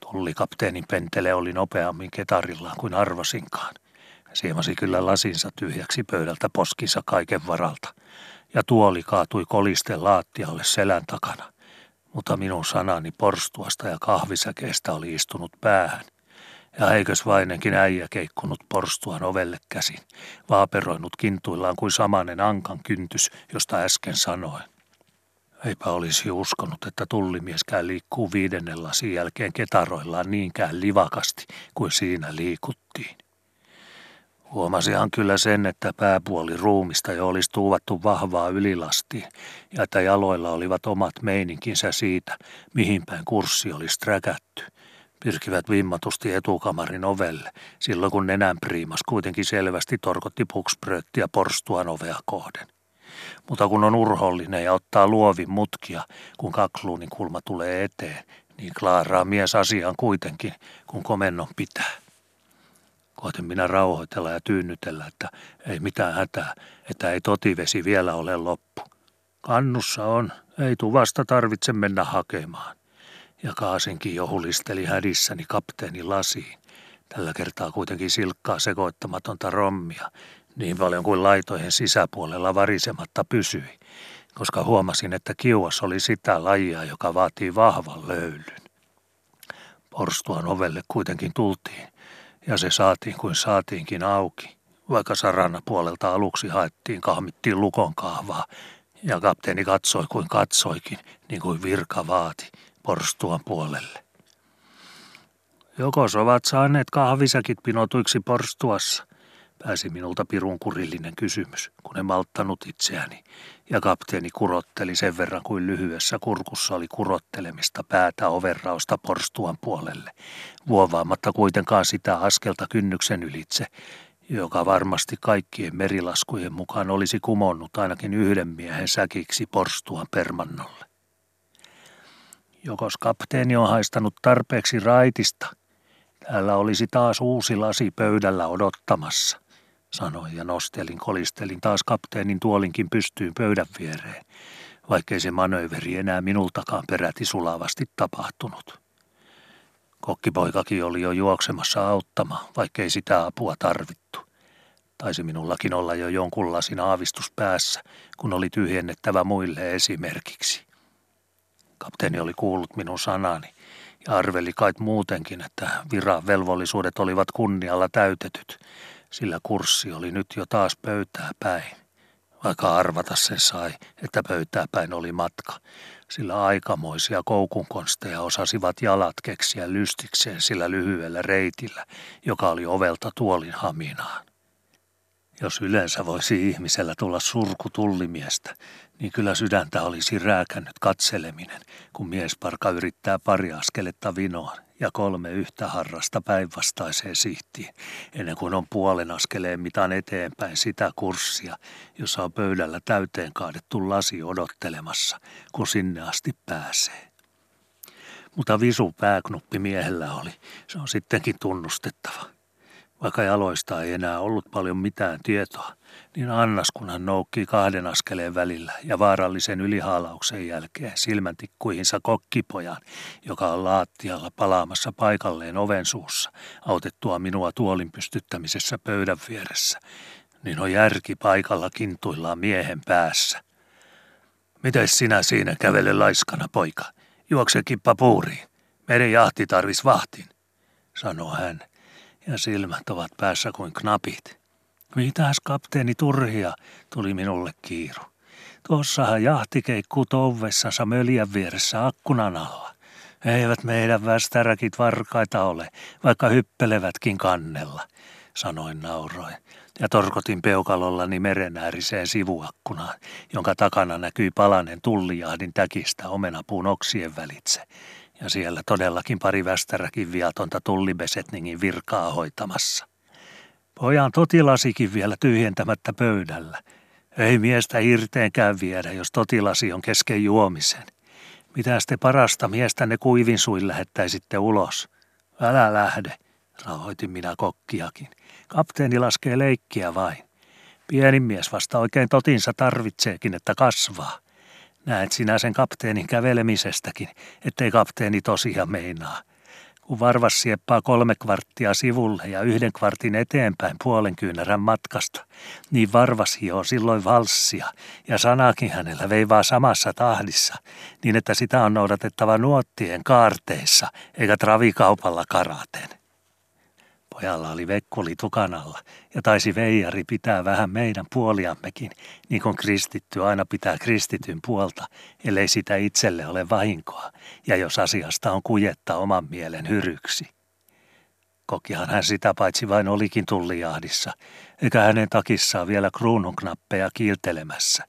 Tullikapteenin pentele oli nopeammin ketarillaan kuin arvasinkaan. Siemasi kyllä lasinsa tyhjäksi pöydältä poskinsa kaiken varalta, ja tuoli kaatui kolisten laattialle selän takana – mutta minun sanani porstuasta ja kahvisäkeestä oli istunut päähän. Ja eikös vainenkin äijä keikkunut porstuan ovelle käsin, vaaperoinut kintuillaan kuin samanen ankan kyntys, josta äsken sanoin. Eipä olisi uskonut, että tullimieskään liikkuu viidennen lasin jälkeen ketaroillaan niinkään livakasti kuin siinä liikuttiin. Huomasihan kyllä sen, että pääpuoli ruumista jo olisi tuuvattu vahvaa ylilastiin ja että jaloilla olivat omat meininkinsä siitä, mihin päin kurssi olisi sträkätty. Pyrkivät vimmatusti etukamarin ovelle, silloin kun nenänpriimas kuitenkin selvästi torkotti pukspröttiä porstuan ovea kohden. Mutta kun on urhollinen ja ottaa luovin mutkia, kun kakluunin kulma tulee eteen, niin klaaraa mies asiaan kuitenkin, kun komennon pitää. Koitin minä rauhoitella ja tyynnytellä, että ei mitään hätää, että ei totivesi vielä ole loppu. Kannussa on, ei tuvasta tarvitse mennä hakemaan. Ja Kaasinkin jo hulisteli hädissäni kapteeni lasiin. Tällä kertaa kuitenkin silkkaa sekoittamatonta rommia, niin paljon kuin laitojen sisäpuolella varisematta pysyi, koska huomasin, että kiuas oli sitä lajia, joka vaatii vahvan löylyn. Porstuan ovelle kuitenkin tultiin, ja se saatiin kuin saatiinkin auki, vaikka sarana puolelta aluksi haettiin, kahmittiin lukon kahvaa Ja kapteeni katsoi kuin katsoikin, niin kuin virka vaati, porstuan puolelle. Jokos ovat saaneet kahvisäkit pinotuiksi porstuassa, pääsi minulta pirun kurillinen kysymys, kun en malttanut itseäni, ja kapteeni kurotteli sen verran kuin lyhyessä kurkussa oli kurottelemista päätä overrausta porstuan puolelle, vuovaamatta kuitenkaan sitä askelta kynnyksen ylitse, joka varmasti kaikkien merilaskujen mukaan olisi kumonnut ainakin yhden miehen säkiksi porstuan permannolle. Jokos kapteeni on haistanut tarpeeksi raitista, täällä olisi taas uusi lasi pöydällä odottamassa, sanoin ja nostelin, kolistelin taas kapteenin tuolinkin pystyyn pöydän viereen, vaikkei se manööveri enää minultakaan peräti sulavasti tapahtunut. Kokkipoikakin oli jo juoksemassa auttama, vaikkei sitä apua tarvittu. Taisi minullakin olla jo jonkunlasin aavistus päässä, kun oli tyhjennettävä muille esimerkiksi. Kapteeni oli kuullut minun sanani ja arveli kait muutenkin, että viran velvollisuudet olivat kunnialla täytetyt, sillä kurssi oli nyt jo taas pöytää päin. Vaikka arvata sen sai, että pöytää päin oli matka, sillä aikamoisia koukunkonsteja osasivat jalat keksiä lystikseen sillä lyhyellä reitillä, joka oli ovelta tuolin haminaan. Jos yleensä voisi ihmisellä tulla surku tullimiestä, niin kyllä sydäntä olisi rääkännyt katseleminen, kun miesparka yrittää pari askeletta vinoon ja kolme yhtä harrasta päinvastaiseen sihtiin, ennen kuin on puolen askeleen mitan eteenpäin sitä kurssia, jossa on pöydällä täyteen kaadettu lasi odottelemassa, kun sinne asti pääsee. Mutta visu pääknuppi miehellä oli, se on sittenkin tunnustettava. Vaikka jaloista ei enää ollut paljon mitään tietoa, niin Annas kun hän noukkii kahden askeleen välillä ja vaarallisen ylihaalauksen jälkeen silmäntikkuihinsa kokkipojan, joka on laattialla palaamassa paikalleen oven suussa, autettua minua tuolin pystyttämisessä pöydän vieressä, niin on järki paikalla kintuillaan miehen päässä. Miten sinä siinä kävele laiskana, poika? Juokse kippa puuriin. Meidän jahti tarvis vahtin, sanoo hän, ja silmät ovat päässä kuin knapit. Mitäs kapteeni Turhia, tuli minulle kiiru. Tuossahan jahti keikkuu tovessansa möljän vieressä akkunan alla. Eivät meidän västäräkit varkaita ole, vaikka hyppelevätkin kannella, sanoin nauroin. Ja torkotin peukalollani merenääriseen sivuakkunaan, jonka takana näkyi palanen tullijahdin täkistä omenapuun oksien välitse. Ja siellä todellakin pari västäräkin viatonta tullibesetningin virkaa hoitamassa. Pojan totilasikin vielä tyhjentämättä pöydällä. Ei miestä irteenkään viedä, jos totilasi on kesken juomisen. Mitä te parasta miestänne kuivin suin lähettäisitte ulos? Älä lähde, rahoitin minä kokkiakin. Kapteeni laskee leikkiä vain. Pienin mies vasta oikein totinsa tarvitseekin, että kasvaa. Näet sinä sen kapteenin kävelemisestäkin, ettei kapteeni tosiaan meinaa kun varvas sieppaa kolme kvarttia sivulle ja yhden kvartin eteenpäin puolen kyynärän matkasta, niin varvas hioo silloin valssia ja sanakin hänellä veivaa samassa tahdissa, niin että sitä on noudatettava nuottien kaarteissa eikä travikaupalla karaten. Pojalla oli vekkuli tukanalla ja taisi veijari pitää vähän meidän puoliammekin, niin kuin kristitty aina pitää kristityn puolta, ellei sitä itselle ole vahinkoa, ja jos asiasta on kujetta oman mielen hyryksi. Kokihan hän sitä paitsi vain olikin tullijahdissa, eikä hänen takissaan vielä kruununknappeja kiiltelemässä.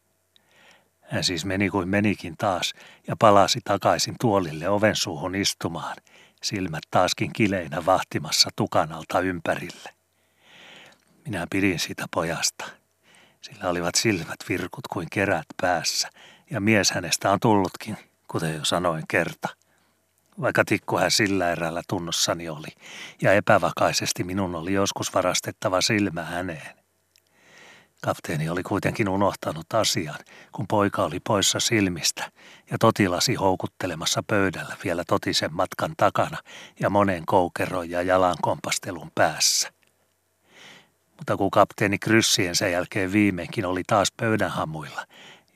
Hän siis meni kuin menikin taas ja palasi takaisin tuolille oven suuhun istumaan – silmät taaskin kileinä vahtimassa tukanalta ympärille. Minä pidin sitä pojasta. Sillä olivat silmät virkut kuin kerät päässä, ja mies hänestä on tullutkin, kuten jo sanoin kerta. Vaikka tikku hän sillä erällä tunnossani oli, ja epävakaisesti minun oli joskus varastettava silmä häneen. Kapteeni oli kuitenkin unohtanut asian, kun poika oli poissa silmistä ja totilasi houkuttelemassa pöydällä vielä totisen matkan takana ja monen koukeron ja jalan kompastelun päässä. Mutta kun kapteeni kryssien sen jälkeen viimeinkin oli taas pöydänhamuilla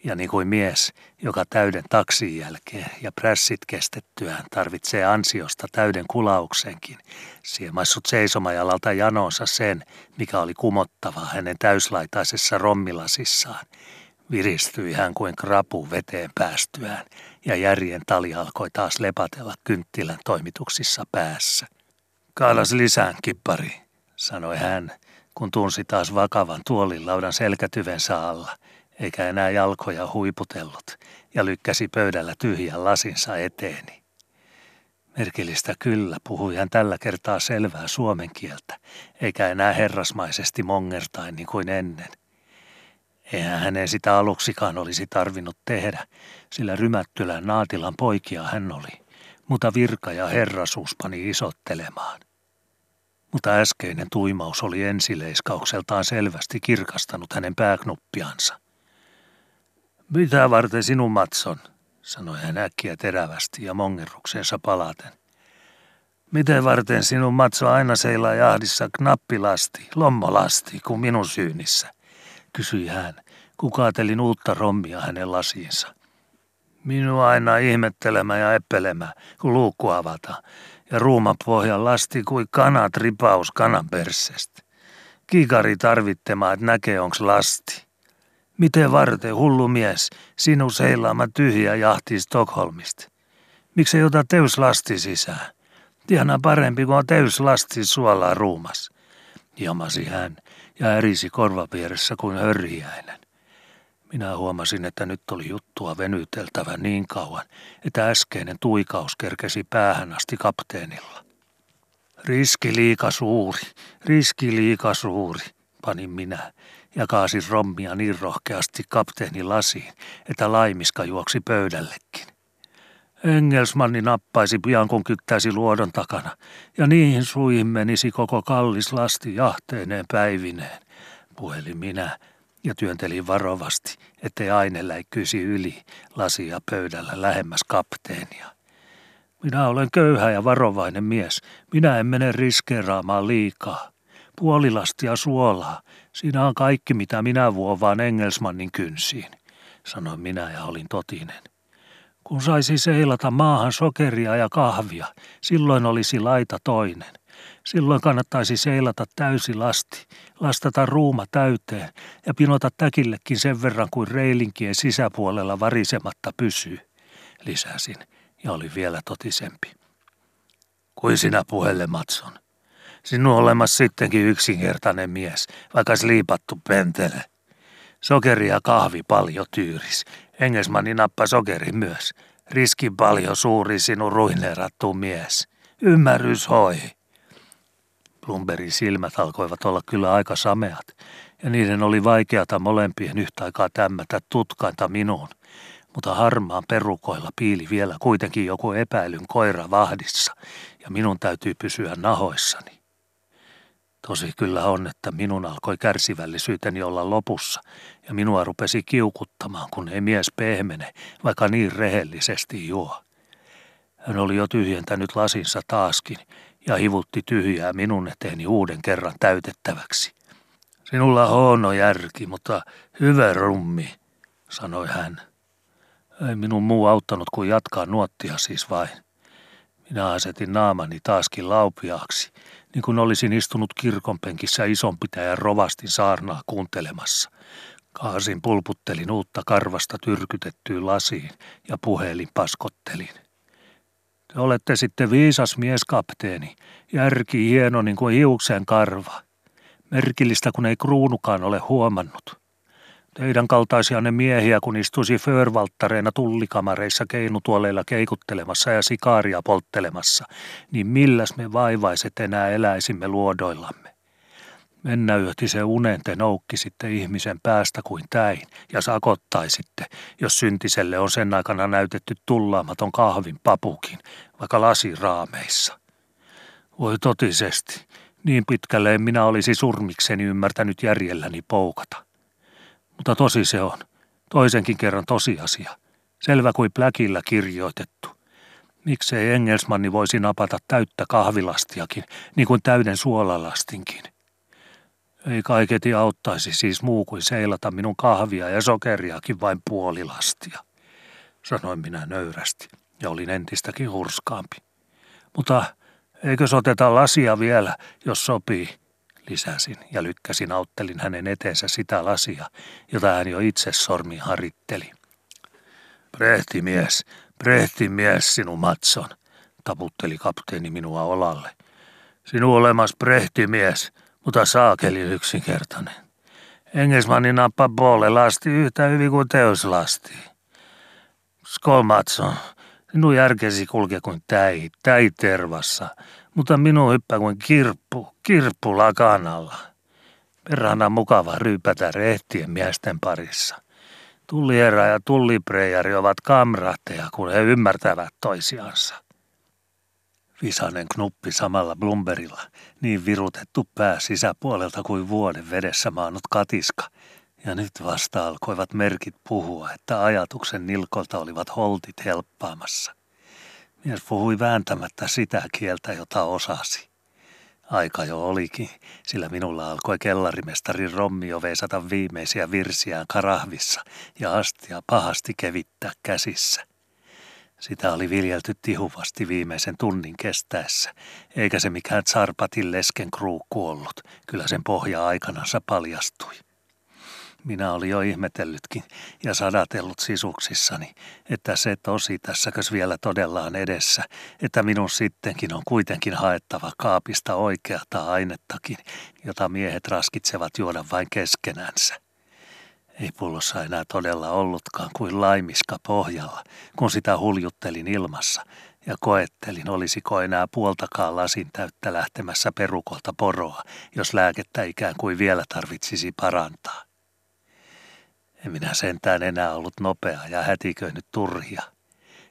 ja niin kuin mies, joka täyden taksin jälkeen ja prässit kestettyään tarvitsee ansiosta täyden kulauksenkin, siemaissut seisomajalalta janonsa sen, mikä oli kumottava hänen täyslaitaisessa rommilasissaan, Viristyi hän kuin krapu veteen päästyään, ja järjen tali alkoi taas lepatella kynttilän toimituksissa päässä. Kaalas lisään, kippari, sanoi hän, kun tunsi taas vakavan tuolilaudan selkätyvensä alla, eikä enää jalkoja huiputellut, ja lykkäsi pöydällä tyhjän lasinsa eteeni. Merkillistä kyllä puhui hän tällä kertaa selvää suomen kieltä, eikä enää herrasmaisesti mongertain niin kuin ennen – Eihän hänen sitä aluksikaan olisi tarvinnut tehdä, sillä Rymättylän naatilan poikia hän oli, mutta virka ja herrasuus pani isottelemaan. Mutta äskeinen tuimaus oli ensileiskaukseltaan selvästi kirkastanut hänen pääknuppiansa. Mitä varten sinun matson, sanoi hän äkkiä terävästi ja mongerruksensa palaten. Miten varten sinun matso aina seilaa jahdissa knappilasti, lommolasti kuin minun syynissä? kysyi hän, kun kaatelin uutta rommia hänen lasiinsa. Minua aina ihmettelemä ja eppelemä, kun luukku avata, ja ruuma pohjan lasti kuin kanat ripaus kanan perssestä. Kikari tarvittema, että näkee onks lasti. Miten varten, hullu mies, sinun seilaama tyhjä jahti Stockholmista? Miksi ei ota lasti sisään? Tiedän parempi, kun on lasti suolaa ruumas. Jamasi hän ja ärisi korvapieressä kuin hörjäinen. Minä huomasin, että nyt oli juttua venyteltävä niin kauan, että äskeinen tuikaus kerkesi päähän asti kapteenilla. Riski liika suuri, riski liika suuri, panin minä ja kaasin rommia niin rohkeasti kapteeni lasiin, että laimiska juoksi pöydällekin. Engelsmanni nappaisi pian kun kyttäisi luodon takana, ja niihin suihin menisi koko kallis lasti jahteeneen päivineen, puheli minä ja työntelin varovasti, ettei aine läikkyisi yli lasia pöydällä lähemmäs kapteenia. Minä olen köyhä ja varovainen mies. Minä en mene riskeeraamaan liikaa. Puolilastia suolaa. Siinä on kaikki, mitä minä vuovaan Engelsmannin kynsiin, sanoin minä ja olin totinen. Kun saisi seilata maahan sokeria ja kahvia, silloin olisi laita toinen. Silloin kannattaisi seilata täysi lasti, lastata ruuma täyteen ja pinota täkillekin sen verran kuin reilinkien sisäpuolella varisematta pysyy, lisäsin ja oli vielä totisempi. Kuin sinä puhelle, Matson. Sinun olemassa sittenkin yksinkertainen mies, vaikka liipattu pentele. Sokeri ja kahvi paljon tyyris. Engelsmanni nappa sokeri myös. Riski paljon suuri sinun ruineerattu mies. Ymmärrys hoi. Blumberin silmät alkoivat olla kyllä aika sameat, ja niiden oli vaikeata molempien yhtä aikaa tämmätä tutkainta minuun, mutta harmaan perukoilla piili vielä kuitenkin joku epäilyn koira vahdissa, ja minun täytyy pysyä nahoissani. Tosi kyllä on, että minun alkoi kärsivällisyyteni olla lopussa, ja minua rupesi kiukuttamaan, kun ei mies pehmene, vaikka niin rehellisesti juo. Hän oli jo tyhjentänyt lasinsa taaskin, ja hivutti tyhjää minun eteeni uuden kerran täytettäväksi. Sinulla huono järki, mutta hyvä rummi, sanoi hän. Ei minun muu auttanut kuin jatkaa nuottia siis vain. Minä asetin naamani taaskin laupiaaksi, niin kuin olisin istunut kirkonpenkissä isonpitäjän rovastin saarnaa kuuntelemassa. Kaasin pulputtelin uutta karvasta tyrkytettyyn lasiin ja puhelin paskottelin. Te olette sitten viisas mies, kapteeni. Järki hieno niin kuin hiuksen karva. Merkillistä, kun ei kruunukaan ole huomannut. Teidän kaltaisianne miehiä, kun istuisi föörvalttareina tullikamareissa keinutuoleilla keikuttelemassa ja sikaaria polttelemassa, niin milläs me vaivaiset enää eläisimme luodoillamme? Mennäyöhti se unen te noukkisitte ihmisen päästä kuin täin ja sakottaisitte, jos syntiselle on sen aikana näytetty tullaamaton kahvin papukin, vaikka lasiraameissa. Voi totisesti, niin pitkälle en minä olisi surmikseni ymmärtänyt järjelläni poukata. Mutta tosi se on, toisenkin kerran tosiasia, selvä kuin pläkillä kirjoitettu. Miksei Engelsmanni voisi napata täyttä kahvilastiakin, niin kuin täyden suolalastinkin. Ei kaiketi auttaisi siis muu kuin seilata minun kahvia ja sokeriakin vain puolilastia, sanoin minä nöyrästi ja olin entistäkin hurskaampi. Mutta eikö oteta lasia vielä, jos sopii, lisäsin ja lykkäsin auttelin hänen eteensä sitä lasia, jota hän jo itse sormi haritteli. Prehtimies, prehtimies sinun Matson, taputteli kapteeni minua olalle. Sinun olemas prehtimies, mutta saakeli yksinkertainen. Engelsmanni nappa Bolle lasti yhtä hyvin kuin teos lasti. Skol Matson, sinun järkesi kulke kuin täi, täi tervassa, mutta minun hyppää kuin kirppu, kirppu lakanalla. Perhana mukava ryypätä rehtien miesten parissa. Tulliherra ja tullipreijari ovat kamraatteja, kun he ymmärtävät toisiansa. Visanen knuppi samalla Blumberilla, niin virutettu pää sisäpuolelta kuin vuoden vedessä maannut katiska. Ja nyt vasta alkoivat merkit puhua, että ajatuksen nilkolta olivat holtit helppaamassa. Mies puhui vääntämättä sitä kieltä, jota osasi. Aika jo olikin, sillä minulla alkoi kellarimestarin Rommio veisata viimeisiä virsiään karahvissa ja astia pahasti kevittää käsissä. Sitä oli viljelty tihuvasti viimeisen tunnin kestäessä, eikä se mikään Tsarpatin lesken kruukku ollut. Kyllä sen pohja aikanansa paljastui. Minä olin jo ihmetellytkin ja sadatellut sisuksissani, että se tosi tässäkös vielä todellaan edessä, että minun sittenkin on kuitenkin haettava kaapista oikeata ainettakin, jota miehet raskitsevat juoda vain keskenänsä. Ei pullossa enää todella ollutkaan kuin laimiska pohjalla, kun sitä huljuttelin ilmassa ja koettelin, olisiko enää puoltakaan lasin täyttä lähtemässä perukolta poroa, jos lääkettä ikään kuin vielä tarvitsisi parantaa. En minä sentään enää ollut nopea ja hätiköinyt turhia.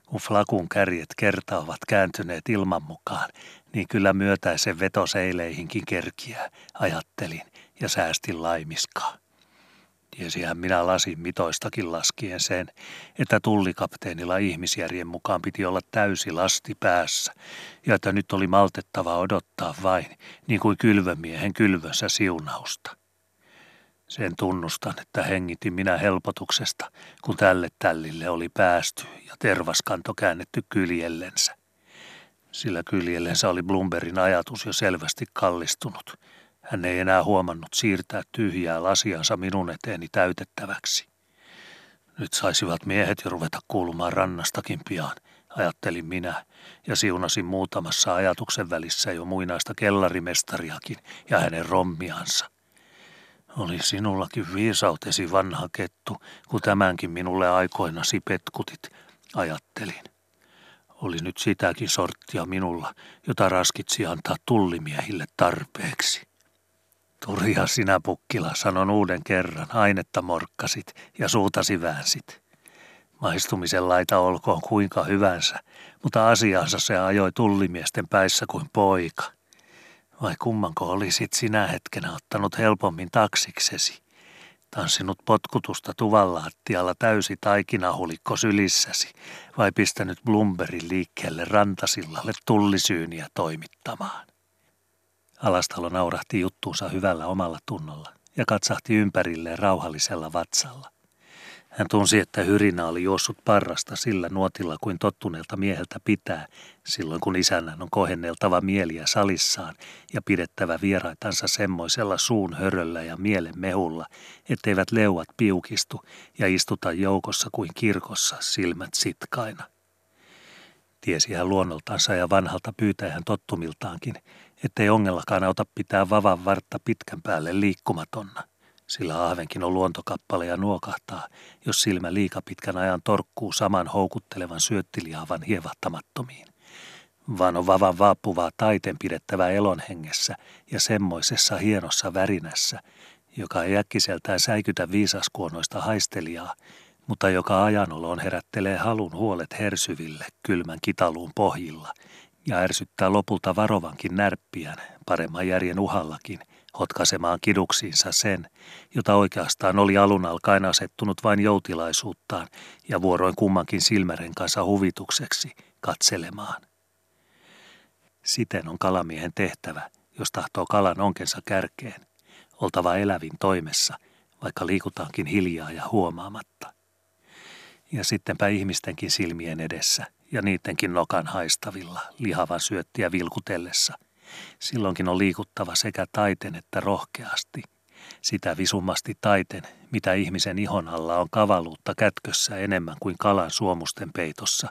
Kun flakun kärjet kerta ovat kääntyneet ilman mukaan, niin kyllä myötäisen vetoseileihinkin kerkiä, ajattelin ja säästin laimiskaa. Tiesihän minä lasin mitoistakin laskien sen, että tullikapteenilla ihmisjärjen mukaan piti olla täysi lasti päässä, ja että nyt oli maltettava odottaa vain, niin kuin kylvömiehen kylvössä siunausta. Sen tunnustan, että hengitin minä helpotuksesta, kun tälle tällille oli päästy ja tervaskanto käännetty kyljellensä. Sillä kyljellensä oli Blumberin ajatus jo selvästi kallistunut. Hän ei enää huomannut siirtää tyhjää lasiansa minun eteeni täytettäväksi. Nyt saisivat miehet jo ruveta kuulumaan rannastakin pian, ajattelin minä, ja siunasin muutamassa ajatuksen välissä jo muinaista kellarimestariakin ja hänen rommiansa. Oli sinullakin viisautesi vanha kettu, kun tämänkin minulle aikoinasi petkutit, ajattelin. Oli nyt sitäkin sorttia minulla, jota raskitsi antaa tullimiehille tarpeeksi. Turja sinä pukkila, sanon uuden kerran, ainetta morkkasit ja suutasi väänsit. Maistumisen laita olkoon kuinka hyvänsä, mutta asiansa se ajoi tullimiesten päissä kuin poika – vai kummanko olisit sinä hetkenä ottanut helpommin taksiksesi? Tanssinut potkutusta tuvallaattialla täysi taikinahulikko sylissäsi vai pistänyt Blumberin liikkeelle rantasillalle tullisyyniä toimittamaan? Alastalo naurahti juttuunsa hyvällä omalla tunnolla ja katsahti ympärilleen rauhallisella vatsalla. Hän tunsi, että hyrinä oli juossut parrasta sillä nuotilla kuin tottuneelta mieheltä pitää, silloin kun isännän on kohenneltava mieliä salissaan ja pidettävä vieraitansa semmoisella suun höröllä ja mielen mehulla, etteivät leuat piukistu ja istuta joukossa kuin kirkossa silmät sitkaina. Tiesi hän luonnoltansa ja vanhalta pyytäjän tottumiltaankin, ettei ongellakaan auta pitää vavan vartta pitkän päälle liikkumatonna – sillä ahvenkin on luontokappale ja nuokahtaa, jos silmä liika pitkän ajan torkkuu saman houkuttelevan syöttiliaavan hievahtamattomiin. Vaan on vavan vaapuvaa taiteen pidettävä elon hengessä ja semmoisessa hienossa värinässä, joka ei äkkiseltään säikytä viisaskuonoista haistelijaa, mutta joka ajanolon herättelee halun huolet hersyville kylmän kitaluun pohjilla ja ärsyttää lopulta varovankin närppiään paremman järjen uhallakin – hotkaisemaan kiduksiinsa sen, jota oikeastaan oli alun alkaen asettunut vain joutilaisuuttaan ja vuoroin kummankin silmären kanssa huvitukseksi katselemaan. Siten on kalamiehen tehtävä, jos tahtoo kalan onkensa kärkeen, oltava elävin toimessa, vaikka liikutaankin hiljaa ja huomaamatta. Ja sittenpä ihmistenkin silmien edessä ja niidenkin nokan haistavilla lihavan syöttiä vilkutellessa – Silloinkin on liikuttava sekä taiten että rohkeasti. Sitä visumasti taiten, mitä ihmisen ihon alla on kavaluutta kätkössä enemmän kuin kalan suomusten peitossa,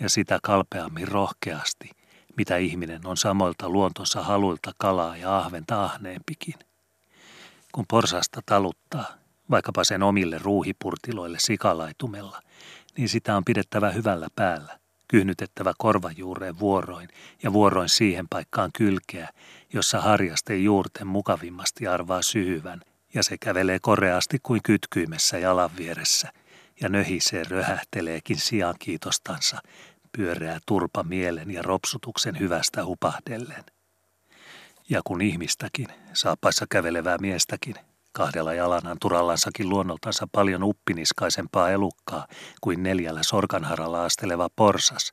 ja sitä kalpeammin rohkeasti, mitä ihminen on samoilta luontonsa haluilta kalaa ja ahventa ahneempikin. Kun porsasta taluttaa, vaikkapa sen omille ruuhipurtiloille sikalaitumella, niin sitä on pidettävä hyvällä päällä, kyhnytettävä korvajuureen vuoroin ja vuoroin siihen paikkaan kylkeä, jossa harjasten juurten mukavimmasti arvaa syhyvän, ja se kävelee koreasti kuin kytkyimessä jalan vieressä, ja nöhisee röhähteleekin sijaan kiitostansa, pyöreä turpa mielen ja ropsutuksen hyvästä hupahdellen. Ja kun ihmistäkin, saapaissa kävelevää miestäkin, kahdella jalanhan turallansakin luonnoltansa paljon uppiniskaisempaa elukkaa kuin neljällä sorkanharalla asteleva porsas,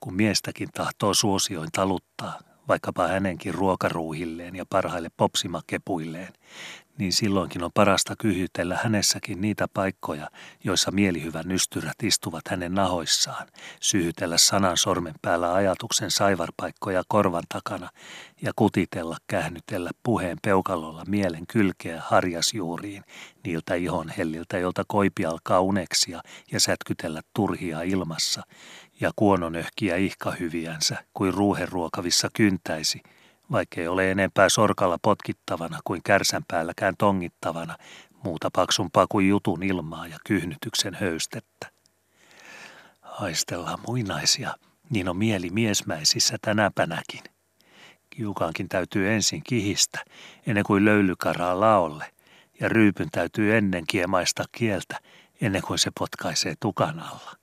kun miestäkin tahtoo suosioin taluttaa, vaikkapa hänenkin ruokaruuhilleen ja parhaille popsimakepuilleen, niin silloinkin on parasta kyhytellä hänessäkin niitä paikkoja, joissa mielihyvän nystyrät istuvat hänen nahoissaan, syhytellä sanan sormen päällä ajatuksen saivarpaikkoja korvan takana ja kutitella, kähnytellä puheen peukalolla mielen kylkeä harjasjuuriin, niiltä ihon helliltä, jolta koipi alkaa uneksia ja sätkytellä turhia ilmassa, ja kuononöhkiä ihkahyviänsä kuin ruuheruokavissa kyntäisi – vaikkei ole enempää sorkalla potkittavana kuin kärsän päälläkään tongittavana, muuta paksumpaa kuin jutun ilmaa ja kyhnytyksen höystettä. Haistellaan muinaisia, niin on mieli miesmäisissä tänäpänäkin. Kiukaankin täytyy ensin kihistä, ennen kuin löylykaraa laolle, ja ryypyn täytyy ennen kiemaista kieltä, ennen kuin se potkaisee tukan alla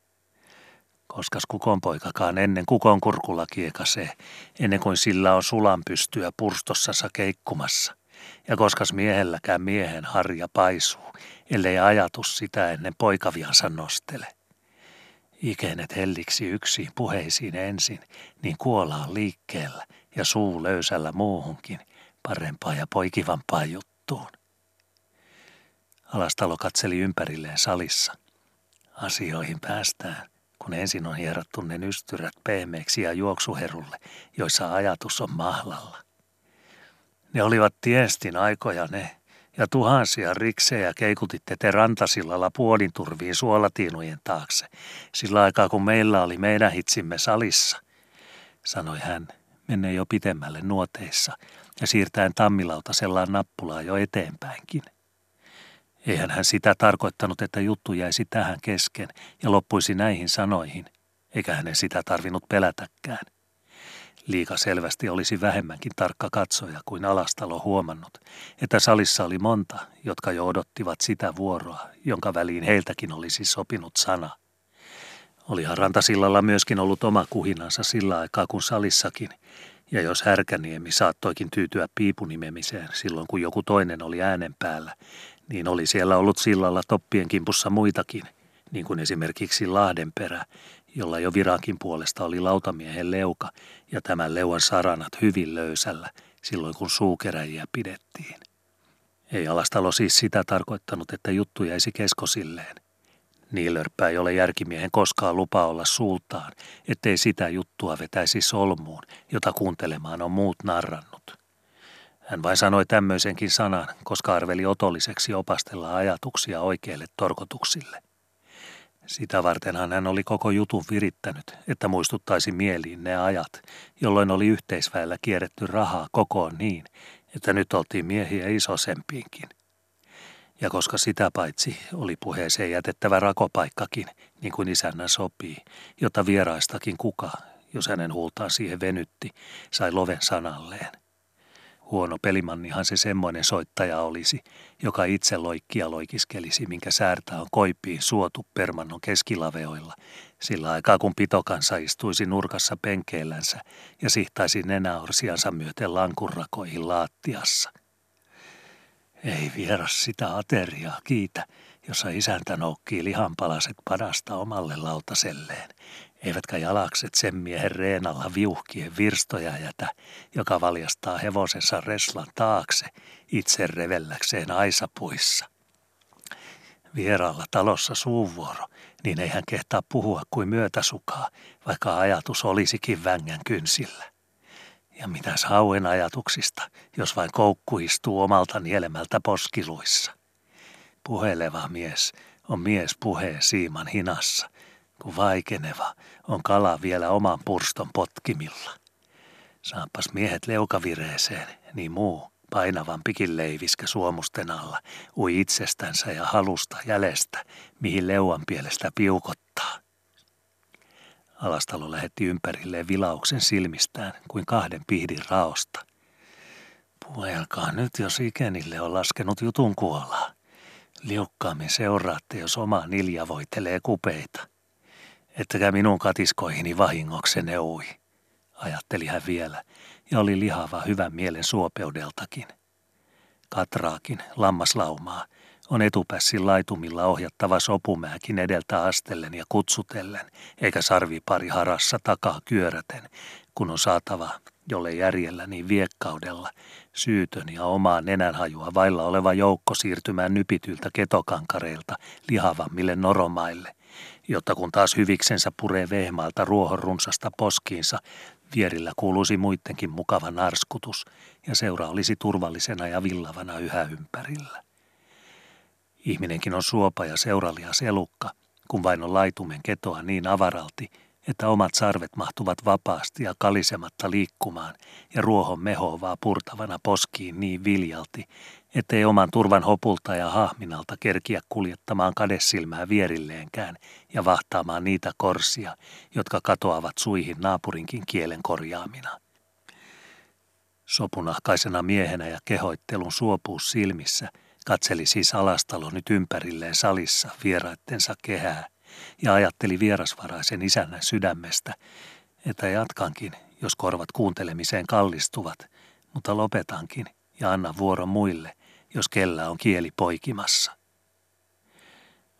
koskas kukonpoikakaan ennen kukon kurkulla kiekasee, ennen kuin sillä on sulan pystyä purstossassa keikkumassa. Ja koskas miehelläkään miehen harja paisuu, ellei ajatus sitä ennen poikaviansa nostele. Ikenet helliksi yksin puheisiin ensin, niin kuollaan liikkeellä ja suu löysällä muuhunkin, parempaa ja poikivampaa juttuun. Alastalo katseli ympärilleen salissa. Asioihin päästään – kun ensin on hierottu ne nystyrät pehmeäksi ja juoksuherulle, joissa ajatus on mahlalla. Ne olivat tiestin aikoja ne, ja tuhansia riksejä keikutitte te rantasillalla puolinturviin suolatiinujen taakse, sillä aikaa kun meillä oli meidän hitsimme salissa, sanoi hän, menne jo pitemmälle nuoteissa ja siirtäen tammilautasella nappulaa jo eteenpäinkin – Eihän hän sitä tarkoittanut, että juttu jäisi tähän kesken ja loppuisi näihin sanoihin, eikä hänen sitä tarvinnut pelätäkään. Liika selvästi olisi vähemmänkin tarkka katsoja kuin alastalo huomannut, että salissa oli monta, jotka jo odottivat sitä vuoroa, jonka väliin heiltäkin olisi sopinut sana. Olihan rantasillalla myöskin ollut oma kuhinansa sillä aikaa kuin salissakin, ja jos Härkäniemi saattoikin tyytyä piipunimemiseen silloin, kun joku toinen oli äänen päällä, niin oli siellä ollut sillalla toppien kimpussa muitakin, niin kuin esimerkiksi Lahdenperä, jolla jo virakin puolesta oli lautamiehen leuka ja tämän leuan saranat hyvin löysällä silloin, kun suukeräjiä pidettiin. Ei Alastalo siis sitä tarkoittanut, että juttu jäisi keskosilleen. Niilörppä ei ole järkimiehen koskaan lupa olla suultaan, ettei sitä juttua vetäisi solmuun, jota kuuntelemaan on muut narrannut. Hän vain sanoi tämmöisenkin sanan, koska arveli otolliseksi opastella ajatuksia oikeille torkotuksille. Sitä vartenhan hän oli koko jutun virittänyt, että muistuttaisi mieliin ne ajat, jolloin oli yhteisväellä kierretty rahaa kokoon niin, että nyt oltiin miehiä isosempiinkin. Ja koska sitä paitsi oli puheeseen jätettävä rakopaikkakin, niin kuin isännän sopii, jotta vieraistakin kuka, jos hänen huultaan siihen venytti, sai loven sanalleen – Huono pelimannihan se semmoinen soittaja olisi, joka itse loikkia loikiskelisi, minkä säärtä on koipiin suotu permannon keskilaveoilla, sillä aikaa kun pitokansa istuisi nurkassa penkeellänsä ja sihtaisi nenäorsiansa myöten lankurrakoihin laattiassa. Ei vieras sitä ateriaa, kiitä, jossa isäntä noukkii lihanpalaset padasta omalle lautaselleen, eivätkä jalakset sen miehen reenalla viuhkien virstoja jätä, joka valjastaa hevosensa reslan taakse itse revelläkseen aisapuissa. Vieraalla talossa suuvuoro, niin ei hän kehtaa puhua kuin myötäsukaa, vaikka ajatus olisikin vängän kynsillä. Ja mitäs hauen ajatuksista, jos vain koukku istuu omalta nielemältä poskiluissa. Puheleva mies on mies puheen siiman hinassa, kun vaikeneva on kala vielä oman purston potkimilla. Saappas miehet leukavireeseen, niin muu painavampikin leiviskä suomusten alla ui itsestänsä ja halusta jäljestä, mihin leuan pielestä piukottaa. Alastalo lähetti ympärilleen vilauksen silmistään kuin kahden pihdin raosta. Puhelkaa nyt, jos ikenille on laskenut jutun kuolaa. Liukkaammin seuraatte, jos oma nilja voitelee kupeita. Ettäkä minun katiskoihini vahingoksenne ui, ajatteli hän vielä, ja oli lihava hyvän mielen suopeudeltakin. Katraakin, lammaslaumaa, on etupässin laitumilla ohjattava sopumääkin edeltä astellen ja kutsutellen, eikä sarvipari harassa takaa kyöräten, kun on saatava, jolle järjellä niin viekkaudella, syytön ja omaa nenänhajua vailla oleva joukko siirtymään nypityltä ketokankareilta lihavammille noromaille, jotta kun taas hyviksensä puree vehmaalta ruohon runsasta poskiinsa, vierillä kuuluisi muittenkin mukava narskutus ja seura olisi turvallisena ja villavana yhä ympärillä. Ihminenkin on suopa ja seuralia selukka, kun vain on laitumen ketoa niin avaralti, että omat sarvet mahtuvat vapaasti ja kalisematta liikkumaan ja ruohon mehovaa purtavana poskiin niin viljalti, ettei oman turvan hopulta ja hahminalta kerkiä kuljettamaan kadessilmää vierilleenkään ja vahtaamaan niitä korsia, jotka katoavat suihin naapurinkin kielen korjaamina. Sopunahkaisena miehenä ja kehoittelun suopuus silmissä katseli siis alastalo nyt ympärilleen salissa vieraittensa kehää ja ajatteli vierasvaraisen isännän sydämestä, että jatkankin, jos korvat kuuntelemiseen kallistuvat, mutta lopetankin ja anna vuoron muille, jos kellä on kieli poikimassa.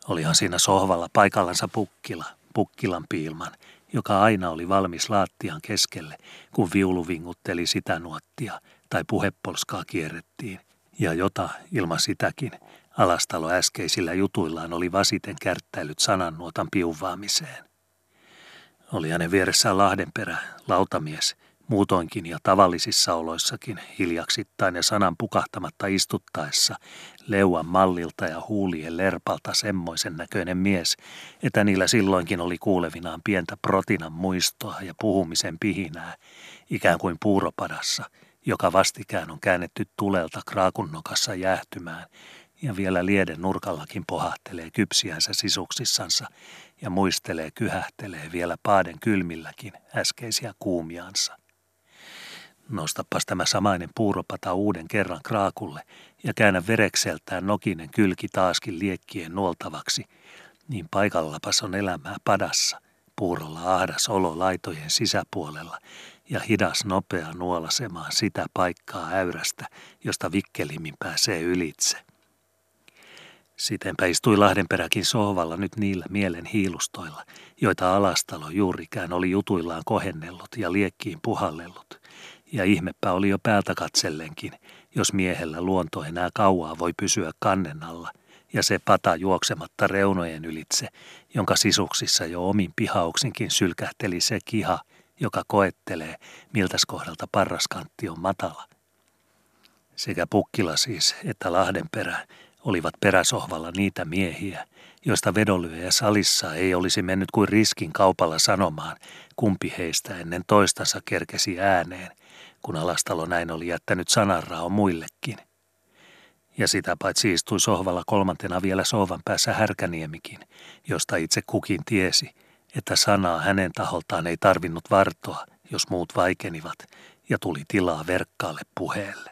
Olihan siinä sohvalla paikallansa pukkila, pukkilan piilman, joka aina oli valmis laattian keskelle, kun viulu vingutteli sitä nuottia tai puhepolskaa kierrettiin, ja jota ilman sitäkin alastalo äskeisillä jutuillaan oli vasiten kärttäillyt sanannuotan piuvaamiseen. Oli hänen vieressään Lahdenperä, lautamies, muutoinkin ja tavallisissa oloissakin hiljaksittain ja sanan pukahtamatta istuttaessa leuan mallilta ja huulien lerpalta semmoisen näköinen mies, että niillä silloinkin oli kuulevinaan pientä protinan muistoa ja puhumisen pihinää, ikään kuin puuropadassa, joka vastikään on käännetty tulelta kraakunnokassa jäähtymään ja vielä lieden nurkallakin pohahtelee kypsiänsä sisuksissansa ja muistelee kyhähtelee vielä paaden kylmilläkin äskeisiä kuumiansa. Nostapas tämä samainen puuropata uuden kerran kraakulle ja käännä verekseltään nokinen kylki taaskin liekkien nuoltavaksi, niin paikallapas on elämää padassa, puurolla ahdas olo laitojen sisäpuolella ja hidas nopea nuolasemaan sitä paikkaa äyrästä, josta vikkelimmin pääsee ylitse. Sitenpä istui Lahdenperäkin sohvalla nyt niillä mielen hiilustoilla, joita alastalo juurikään oli jutuillaan kohennellut ja liekkiin puhallellut. Ja ihmepä oli jo päältä katsellenkin, jos miehellä luonto enää kauaa voi pysyä kannen alla, ja se pata juoksematta reunojen ylitse, jonka sisuksissa jo omin pihauksinkin sylkähteli se kiha, joka koettelee, miltäs kohdalta parraskantti on matala. Sekä pukkila siis, että Lahdenperä olivat peräsohvalla niitä miehiä, joista vedonlyöjä salissa ei olisi mennyt kuin riskin kaupalla sanomaan, kumpi heistä ennen toistansa kerkesi ääneen, kun alastalo näin oli jättänyt sananrao muillekin. Ja sitä paitsi istui sohvalla kolmantena vielä sohvan päässä härkäniemikin, josta itse kukin tiesi, että sanaa hänen taholtaan ei tarvinnut vartoa, jos muut vaikenivat, ja tuli tilaa verkkaalle puheelle.